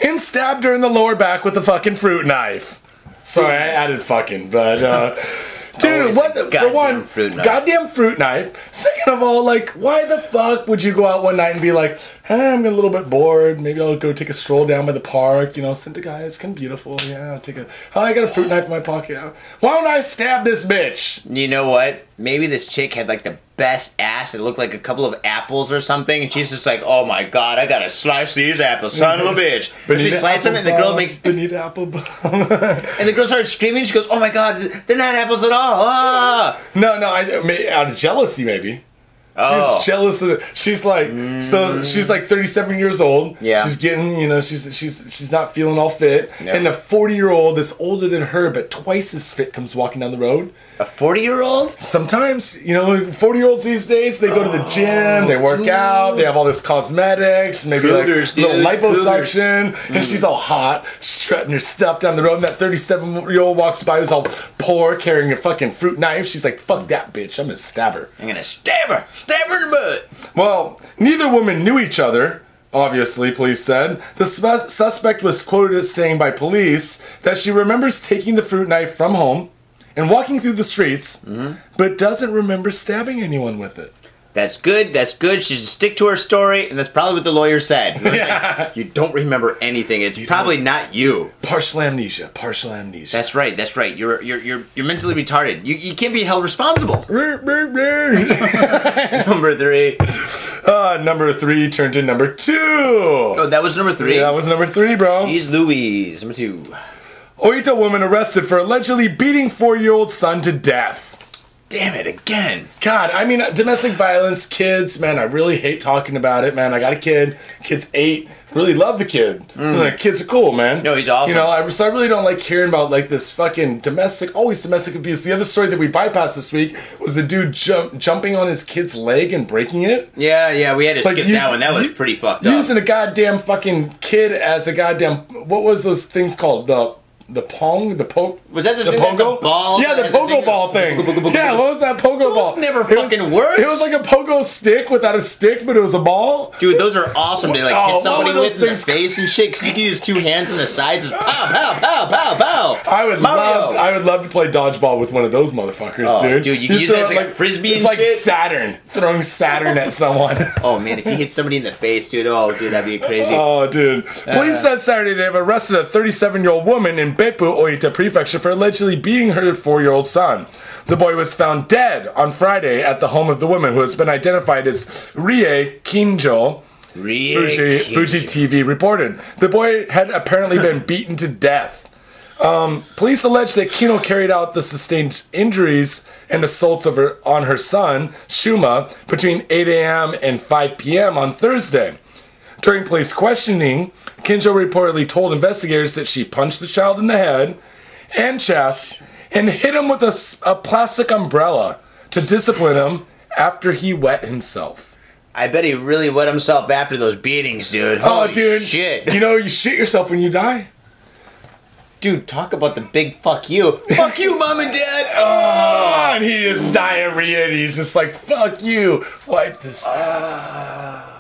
and stabbed her in the lower back with a fucking fruit knife. Sorry, I added fucking, but uh, dude, Always what a the, for goddamn one, fruit knife. goddamn fruit knife. Second of all, like, why the fuck would you go out one night and be like, hey, I'm a little bit bored. Maybe I'll go take a stroll down by the park. You know, Sentagaya is kind of beautiful. Yeah, I'll take a. Oh, I got a fruit knife in my pocket. Why don't I stab this bitch? You know what? Maybe this chick had like the best ass. It looked like a couple of apples or something, and she's just like, "Oh my god, I gotta slice these apples, son of a bitch!" But she slices them, and the girl makes, apple Applebum. and the girl starts screaming. She goes, "Oh my god, they're not apples at all!" Ah! no, no, I, may- out of jealousy, maybe. Oh. She's jealous of. She's like, so she's like 37 years old. Yeah. She's getting, you know, she's she's she's not feeling all fit. And a 40 year old that's older than her but twice as fit comes walking down the road. A forty-year-old? Sometimes, you know, 40 year olds these days, they go to the oh, gym, they work dude. out, they have all this cosmetics, maybe Cougars, like little dude, liposuction, and she's hmm. all hot, strutting her stuff down the road. And that 37 year old walks by who's all poor, carrying a fucking fruit knife. She's like, fuck that bitch, I'm gonna stab her. I'm gonna stab her, stab her in the butt. Well, neither woman knew each other. Obviously, police said. The sus- suspect was quoted as saying by police that she remembers taking the fruit knife from home and walking through the streets, but doesn't remember stabbing anyone with it. That's good. That's good. She should stick to her story, and that's probably what the lawyer said. You, what I'm? You don't remember anything. It's probably not you. Partial amnesia. Partial amnesia. That's right. That's right. You're you're you're you're mentally retarded. You you can't be held responsible. Number three. uh, number three turned to number two. Oh, that was number three. that was number three, bro. She's Louise. Number two. Oita woman arrested for allegedly beating four-year-old son to death. Damn it again. God, I mean, domestic violence, kids, man, I really hate talking about it, man. I got a kid, kid's eight, really love the kid. Mm. Like, kids are cool, man. No, he's awesome. You know, I, so I really don't like hearing about like this fucking domestic, always domestic abuse. The other story that we bypassed this week was the dude jump, jumping on his kid's leg and breaking it. Yeah, yeah. We had to Like, skip that one. That was pretty fucked up. Using a goddamn fucking kid as a goddamn, what was those things called? The the pong, the poke. Was that the the thing that pogo the ball- Yeah, the pogo ball thing. Yeah, what was that pogo ball? never It was- fucking worked. It was like a pogo stick without a stick, but it was a ball. Dude, those are awesome to like Oh, hit somebody with in the face and shit. Cause you can use two hands on the sides, just pow, pow, pow, pow, pow. I would Mario. love, I would love to play dodgeball with one of those motherfuckers, Oh, dude. dude, you can use as, like, a frisbee It's like shit. Saturn throwing Saturn at someone. Oh man, if you hit somebody in the face, dude, oh dude, that'd be crazy. Oh, dude. Uh. Police said Saturday they have arrested a 37 year old woman in Beppu, Oita Prefecture for allegedly beating her four year old son. The boy was found dead on Friday at the home of the woman, who has been identified as Rie Kinjo. Rie Fuji, Kinjo. Fuji TV reported. The boy had apparently been beaten to death. Um, police allege that Kinjo carried out the sustained injuries and assaults of her, on her son, Shuma, between 8 a.m. and 5 p.m. on Thursday. During police questioning, Kinjo reportedly told investigators that she punched the child in the head and chest and hit him with a plastic umbrella to discipline him after he wet himself. I bet he really wet himself after those beatings, dude. Oh, Holy dude. shit. You know, you shit yourself when you die. dude, talk about the big fuck you. fuck you, mom and dad. Oh. And he just diarrhea and he's just like, fuck you. Wipe this. Ah.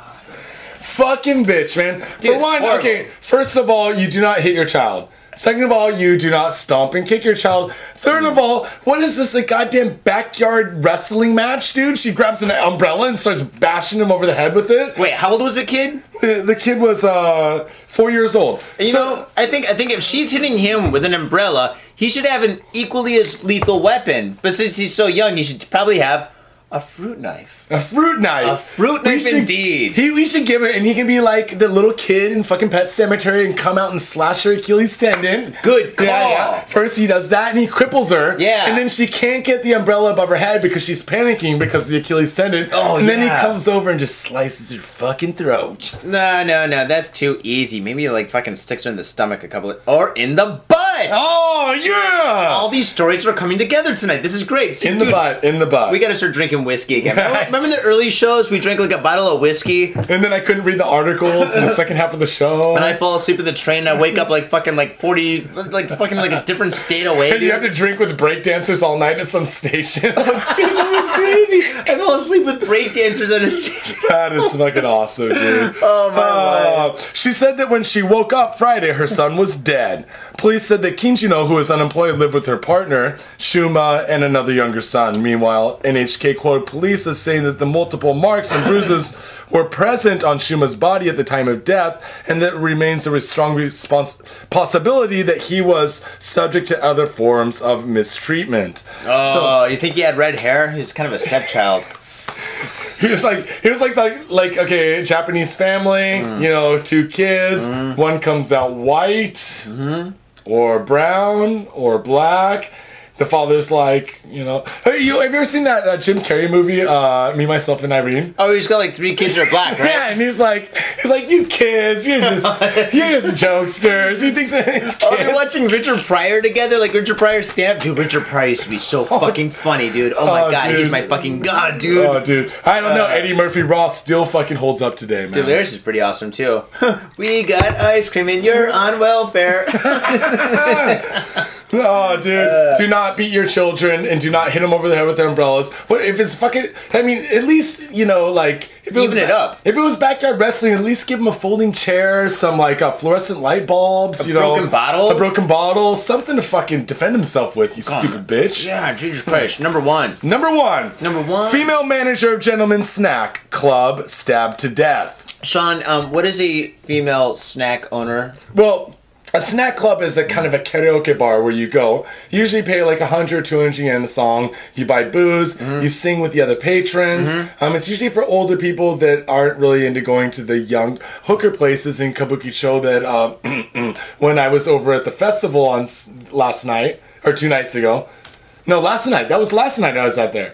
Fucking bitch, man. For one, horrible. okay, first of all, you do not hit your child. Second of all, you do not stomp and kick your child. Third of all, what is this, a goddamn backyard wrestling match, dude? She grabs an umbrella and starts bashing him over the head with it. Wait, how old was the kid? The, the kid was uh, four years old. You So- know, I think I think if she's hitting him with an umbrella, he should have an equally as lethal weapon. But since he's so young, he should probably have a fruit knife. A fruit knife. A fruit knife should- indeed. He, we should give it, and he can be like the little kid in fucking Pet Sematary and come out and slash her Achilles tendon. Good call. Yeah, yeah. First he does that and he cripples her. Yeah. And then she can't get the umbrella above her head because she's panicking because of the Achilles tendon. Oh, yeah. And then he comes over and just slices her fucking throat. No, no, no, that's too easy. Maybe like fucking sticks her in the stomach a couple of, or in the butt. Oh yeah! All these stories are coming together tonight. This is great. See, in the dude, butt, in the butt. We gotta start drinking whiskey again. Remember, remember the early shows? We drank like a bottle of whiskey, and then I couldn't read the articles in the second half of the show. and I fall asleep at the train. And I wake up like fucking like forty, like fucking like a different state away. and you have to drink with breakdancers all night at some station. Dude, that was crazy. I fell asleep with breakdancers at a station. That is fucking awesome, dude. Oh my Uh, she said that when she woke up Friday, her son was dead. Police said that Kinjino, who is unemployed, lived with her partner, Shuma, and another younger son. Meanwhile, NHK quoted police as saying that the multiple marks and bruises were present on Shuma's body at the time of death, and that remains a strong respons- possibility that he was subject to other forms of mistreatment. Oh, so, you think he had red hair? He's kind of a stepchild. He was like, he was like, like, like, okay, Japanese family, mm. you know, two kids. Mm. One comes out white, mm-hmm. or brown, or black. The father's like, you know, hey, you have you ever seen that uh, Jim Carrey movie, uh, Me, Myself, and Irene? Oh, he's got like three kids that are black, right? Yeah, and he's like, he's like, you kids, you're just, you're just jokesters. He thinks that his kids. Oh, they're watching Richard Pryor together, like Richard Pryor stamp. Dude, Richard Pryor used to be so fucking funny, dude. Oh my Oh, god, he's my fucking god, dude. Oh, dude, I don't know. Eddie Murphy Raw still fucking holds up today, man. Dude, theirs is pretty awesome too. we got ice cream and you're on welfare. Oh, dude! do not beat your children and do not hit them over the head with their umbrellas. But if it's fucking? I mean, at least you know, like if Even was it up. If it was backyard wrestling, at least give them a folding chair, some like uh, fluorescent light bulbs, you know, broken bottle? a broken bottle, something to fucking defend himself with. You stupid bitch. yeah, Jesus Christ. Number one. Number one. Number one. Female manager of Gentleman's Snack Club stabbed to death. Sean, um, what is a female snack owner? Well, a snack club is a kind of a karaoke bar where you go. You usually pay like 100 200 yen a song. You buy booze. Mm-hmm. You sing with the other patrons. Um, it's usually for older people that aren't really into going to the young hooker places in Kabukicho. That um, when I was over at the festival on s- last night or two nights ago. No, last night. That was last night I was out there.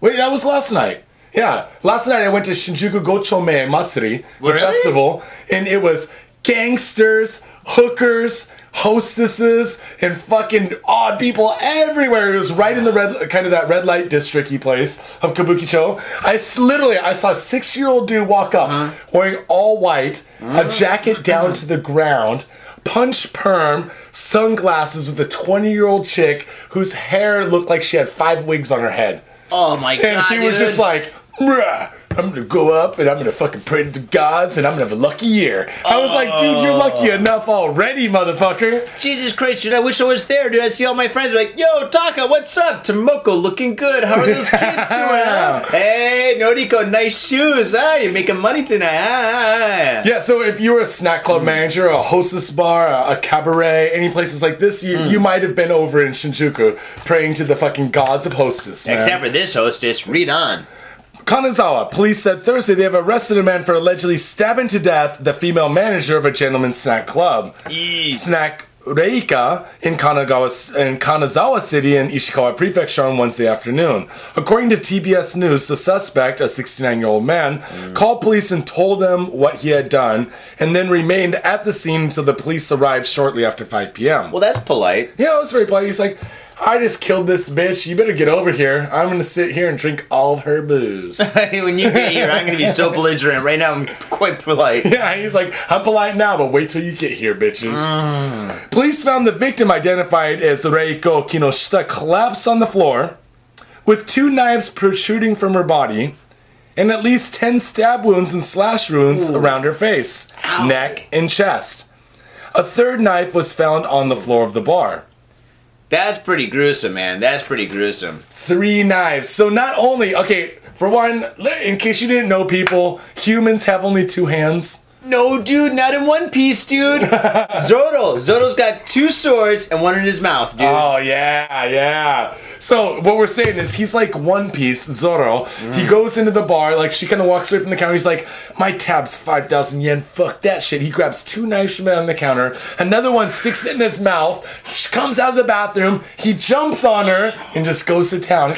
Wait, that was last night. Yeah, last night I went to Shinjuku Gochome Matsuri, the Really? festival, and it was gangsters, hookers, hostesses, and fucking odd people everywhere. It was right in the red, kind of that red light districty place of Kabukicho. I s- literally, I saw a six-year-old dude walk up uh-huh. wearing all white, a uh-huh. jacket down to the ground. Punch perm, sunglasses with a 20 year old chick whose hair looked like she had five wigs on her head. Oh my god. And he was dude. just like, Bruh, I'm gonna go up and I'm gonna fucking pray to the gods and I'm gonna have a lucky year. I was like, dude, you're lucky Oh. enough already, motherfucker. Jesus Christ, dude, I wish I was there, dude. I see all my friends like, yo, Taka, what's up? Tomoko looking good. How are those kids doing? Huh? Hey, Noriko, nice shoes. Ah, you're making money tonight. Ah. Yeah, so if you were a snack club manager, a hostess bar, a, a cabaret, any places like this, you, Mm. you might have been over in Shinjuku praying to the fucking gods of hostess. Man. Except for this hostess, read on. Kanazawa, police said Thursday they have arrested a man for allegedly stabbing to death the female manager of a gentleman's snack club. Snack Reika in Kanagawa in Kanazawa City in Ishikawa Prefecture on Wednesday afternoon. According to TBS News, the suspect, a 69-year-old man, mm. called police and told them what he had done, and then remained at the scene until the police arrived shortly after 5 p.m. Well, that's polite. Yeah, it was very polite. He's like, I just killed this bitch. You better get over here. I'm gonna sit here and drink all of her booze. when you get here, I'm to be so belligerent. Right now, I'm quite polite. yeah, he's like, I'm polite now, but wait till you get here, bitches. Mm. Police found the victim identified as Reiko Kinoshita collapsed on the floor with two knives protruding from her body and at least 10 stab wounds and slash wounds around her face, neck, and chest. A third knife was found on the floor of the bar. That's pretty gruesome, man. That's pretty gruesome. Three knives. So not only, okay, for one, in case you didn't know, people, humans have only two hands. No, dude, not in one piece, dude. Zoro. Zoro's got two swords and one in his mouth, dude. Oh yeah, yeah. So what we're saying is he's like One Piece Zoro. Mm. He goes into the bar, like she kind of walks away from the counter. He's like, "My tab's five thousand yen. Fuck that shit." He grabs two knives from on the counter. Another one sticks it in his mouth. She comes out of the bathroom. He jumps on her and just goes to town.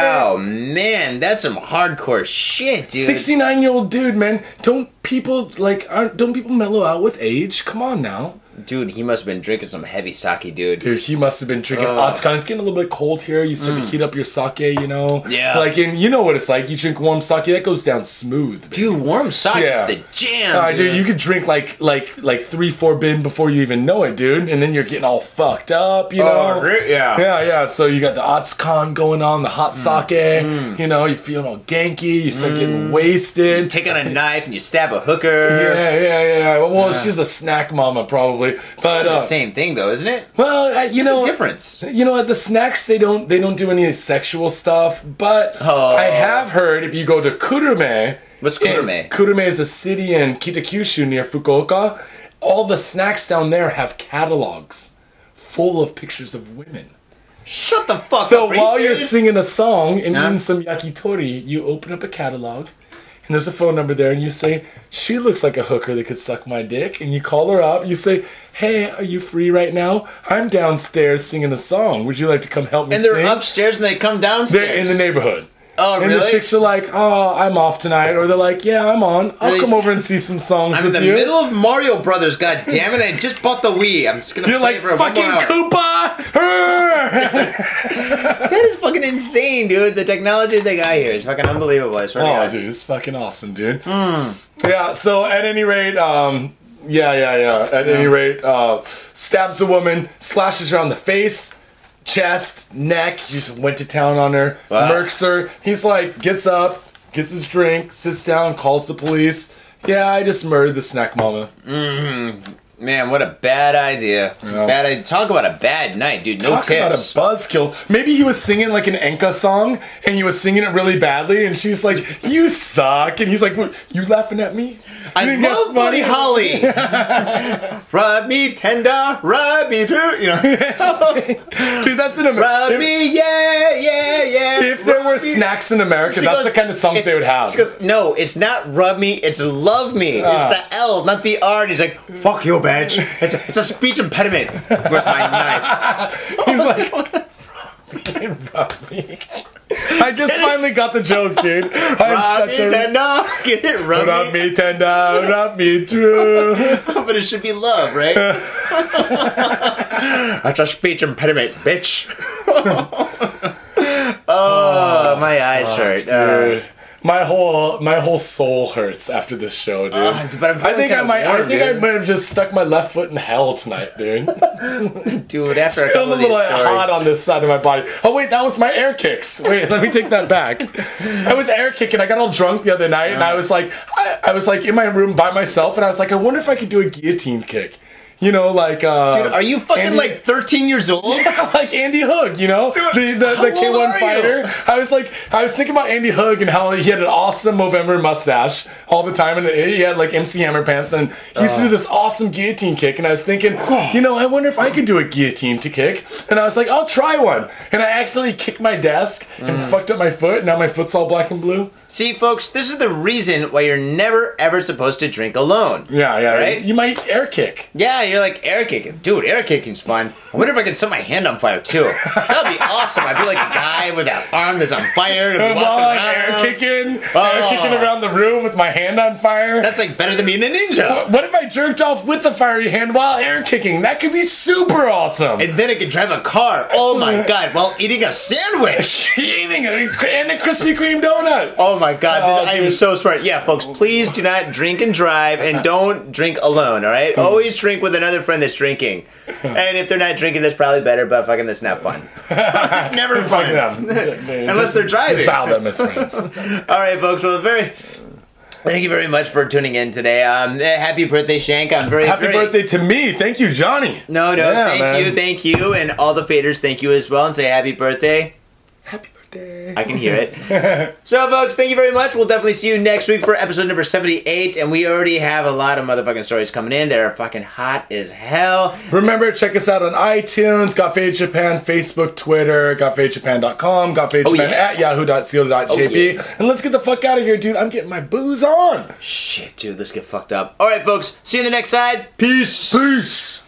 oh man, that's some hardcore shit, dude. Sixty-nine year old dude, man. Don't people like? Aren't don't people mellow out with age? Come on now. Dude, he must have been drinking some heavy sake, dude. Dude, he must have been drinking Ugh. Atsukan. It's getting a little bit cold here. You start to heat up your sake, you know? Mm. Yeah. Like, and you know what it's like. You drink warm sake, that goes down smooth. baby. Dude, warm sake Yeah. is the jam, Uh, dude. dude, you could drink like like like three, four bin before you even know it, dude, and then you're getting all fucked up, you know. Oh, re- yeah. yeah, yeah. So you got the Atsukan going on, the hot Mm. sake. You know, you're feeling all ganky. You start getting wasted. Take out a knife and you stab a hooker. Yeah, yeah, yeah. Well, she's a snack mama probably, but the uh, same thing, though, isn't it? well, uh, you What's know, the difference? You know, at the snacks they don't they don't do any sexual stuff, but Oh. I have heard if you go to Kurume, What's Kurume? Kurume is a city in Kitakyushu near Fukuoka. All the snacks down there have catalogs full of pictures of women. Shut the fuck So up. You while you're singing a song and Huh? eating some yakitori, you open up a catalog. And there's a phone number there, and you say, She looks like a hooker that could suck my dick. And you call her up. You say, Hey, are you free right now? I'm downstairs singing a song. Would you like to come help me and they're sing? upstairs and they come downstairs. They're in the neighborhood. Oh, and really? the chicks are like, "Oh, I'm off tonight," or they're like, "Yeah, I'm on. I'll Really? come over and see some songs I'm in with the you." middle of Mario Brothers, god damn it! I just bought the Wii. I'm just gonna You're play like for one fucking more hour. Koopa. That is fucking insane, dude. The technology they got here is fucking unbelievable. I swear to oh, God. dude, it's fucking awesome, dude. Hmm. Yeah. So at any rate, um, yeah, yeah, yeah. At any rate, uh, stabs a woman, slashes her on the face. Chest, neck, he just went to town on her, Wow. murks her. He's like, gets up, gets his drink, sits down, calls the police. Yeah, I just murdered the snack mama. Mm-hmm. Man, what a bad idea. Yeah. Bad idea. Talk about a bad night, dude. No Talk about a tips. buzzkill. Maybe he was singing like an Enka song and he was singing it really badly, and she's like, "You suck," and he's like, "What, "You laughing at me?" I You think that's love Buddy funny? Holly. rub me tender, rub me true. You know, Dude, that's an rub American. me, yeah, yeah, yeah. If there were me. snacks in America, She that's goes, the kind of songs they would have. She goes, no, it's not rub me, it's love me. Ah. It's the L, not the R. And he's like, fuck you, bitch. It's a, it's a speech impediment. Where's my knife? He's like, I just finally got the joke, dude. I'm Rub such a. tender. Get it? Rub, Rub me. tender, rub me true. but it should be love, right? That's a speech impediment, bitch. oh, my eyes hurt. Uh, Dude, my whole my whole soul hurts after this show, dude. Uh, I think I might. I warm, think I might have just stuck my left foot in hell tonight, dude. dude, after a couple a these little hot on this side of my body. Oh wait, that was my air kicks. Wait, let me take that back. I was air kicking. I got all drunk the other night, and I was like, I, I was like in my room by myself, and I was like, I wonder if I could do a guillotine kick. You know, like uh, Dude, are you fucking Andy- like 13 years old? like Andy Hug, you know, the the, the K1 are you? fighter. I was like, I was thinking about Andy Hug and how he had an awesome Movember mustache all the time, and he had like MC Hammer pants. And he used to Uh. do this awesome guillotine kick, and I was thinking, you know, I wonder if I could do a guillotine to kick. And I was like, I'll try one. And I accidentally kicked my desk and Mm. fucked up my foot. And now my foot's all black and blue. See, folks, this is the reason why you're never ever supposed to drink alone. Yeah, yeah. Right? You might air kick. Yeah, you're like air kicking. Dude, air kicking's fun. I wonder if I can set my hand on fire too. That'd be awesome. I'd be like a guy with that arm that's on fire. And While I'm air kicking, air Oh. kicking around the room with my hand on fire. That's like better than being a ninja. What if I jerked off with the fiery hand while air kicking? That could be super awesome. And then I could drive a car. Oh my god, while eating a sandwich. Eating a, and a Krispy Kreme donut. Oh my god, Oh, I am so smart. Yeah, folks, please do not drink and drive and don't drink alone, alright? Hmm. Always drink with another friend that's drinking. And if they're not drinking, that's probably better, but fucking that's not fun. it's never fun. them. Unless they're driving. Disavow them as friends. Alright, folks, well, very. Thank you very much for tuning in today. Um, eh, happy birthday, Shank. I'm very Happy very- birthday to me. Thank you, Johnny. No, no, Yeah, thank man. you, thank you, and all the faders, thank you as well, and say happy birthday. Birthday. I can hear it. so, folks, thank you very much. We'll definitely see you next week for episode number 78. And we already have a lot of motherfucking stories coming in. They're fucking hot as hell. Remember, check us out on iTunes, Got Fade Japan, Facebook, Twitter, GotFadeJapan.com, GotFadeJapan Oh, yeah. at yahoo.co.jp. Oh, yeah. And let's get the fuck out of here, dude. I'm getting my booze on. Shit, dude, let's get fucked up. All right, folks, see you on the next side. Peace. Peace.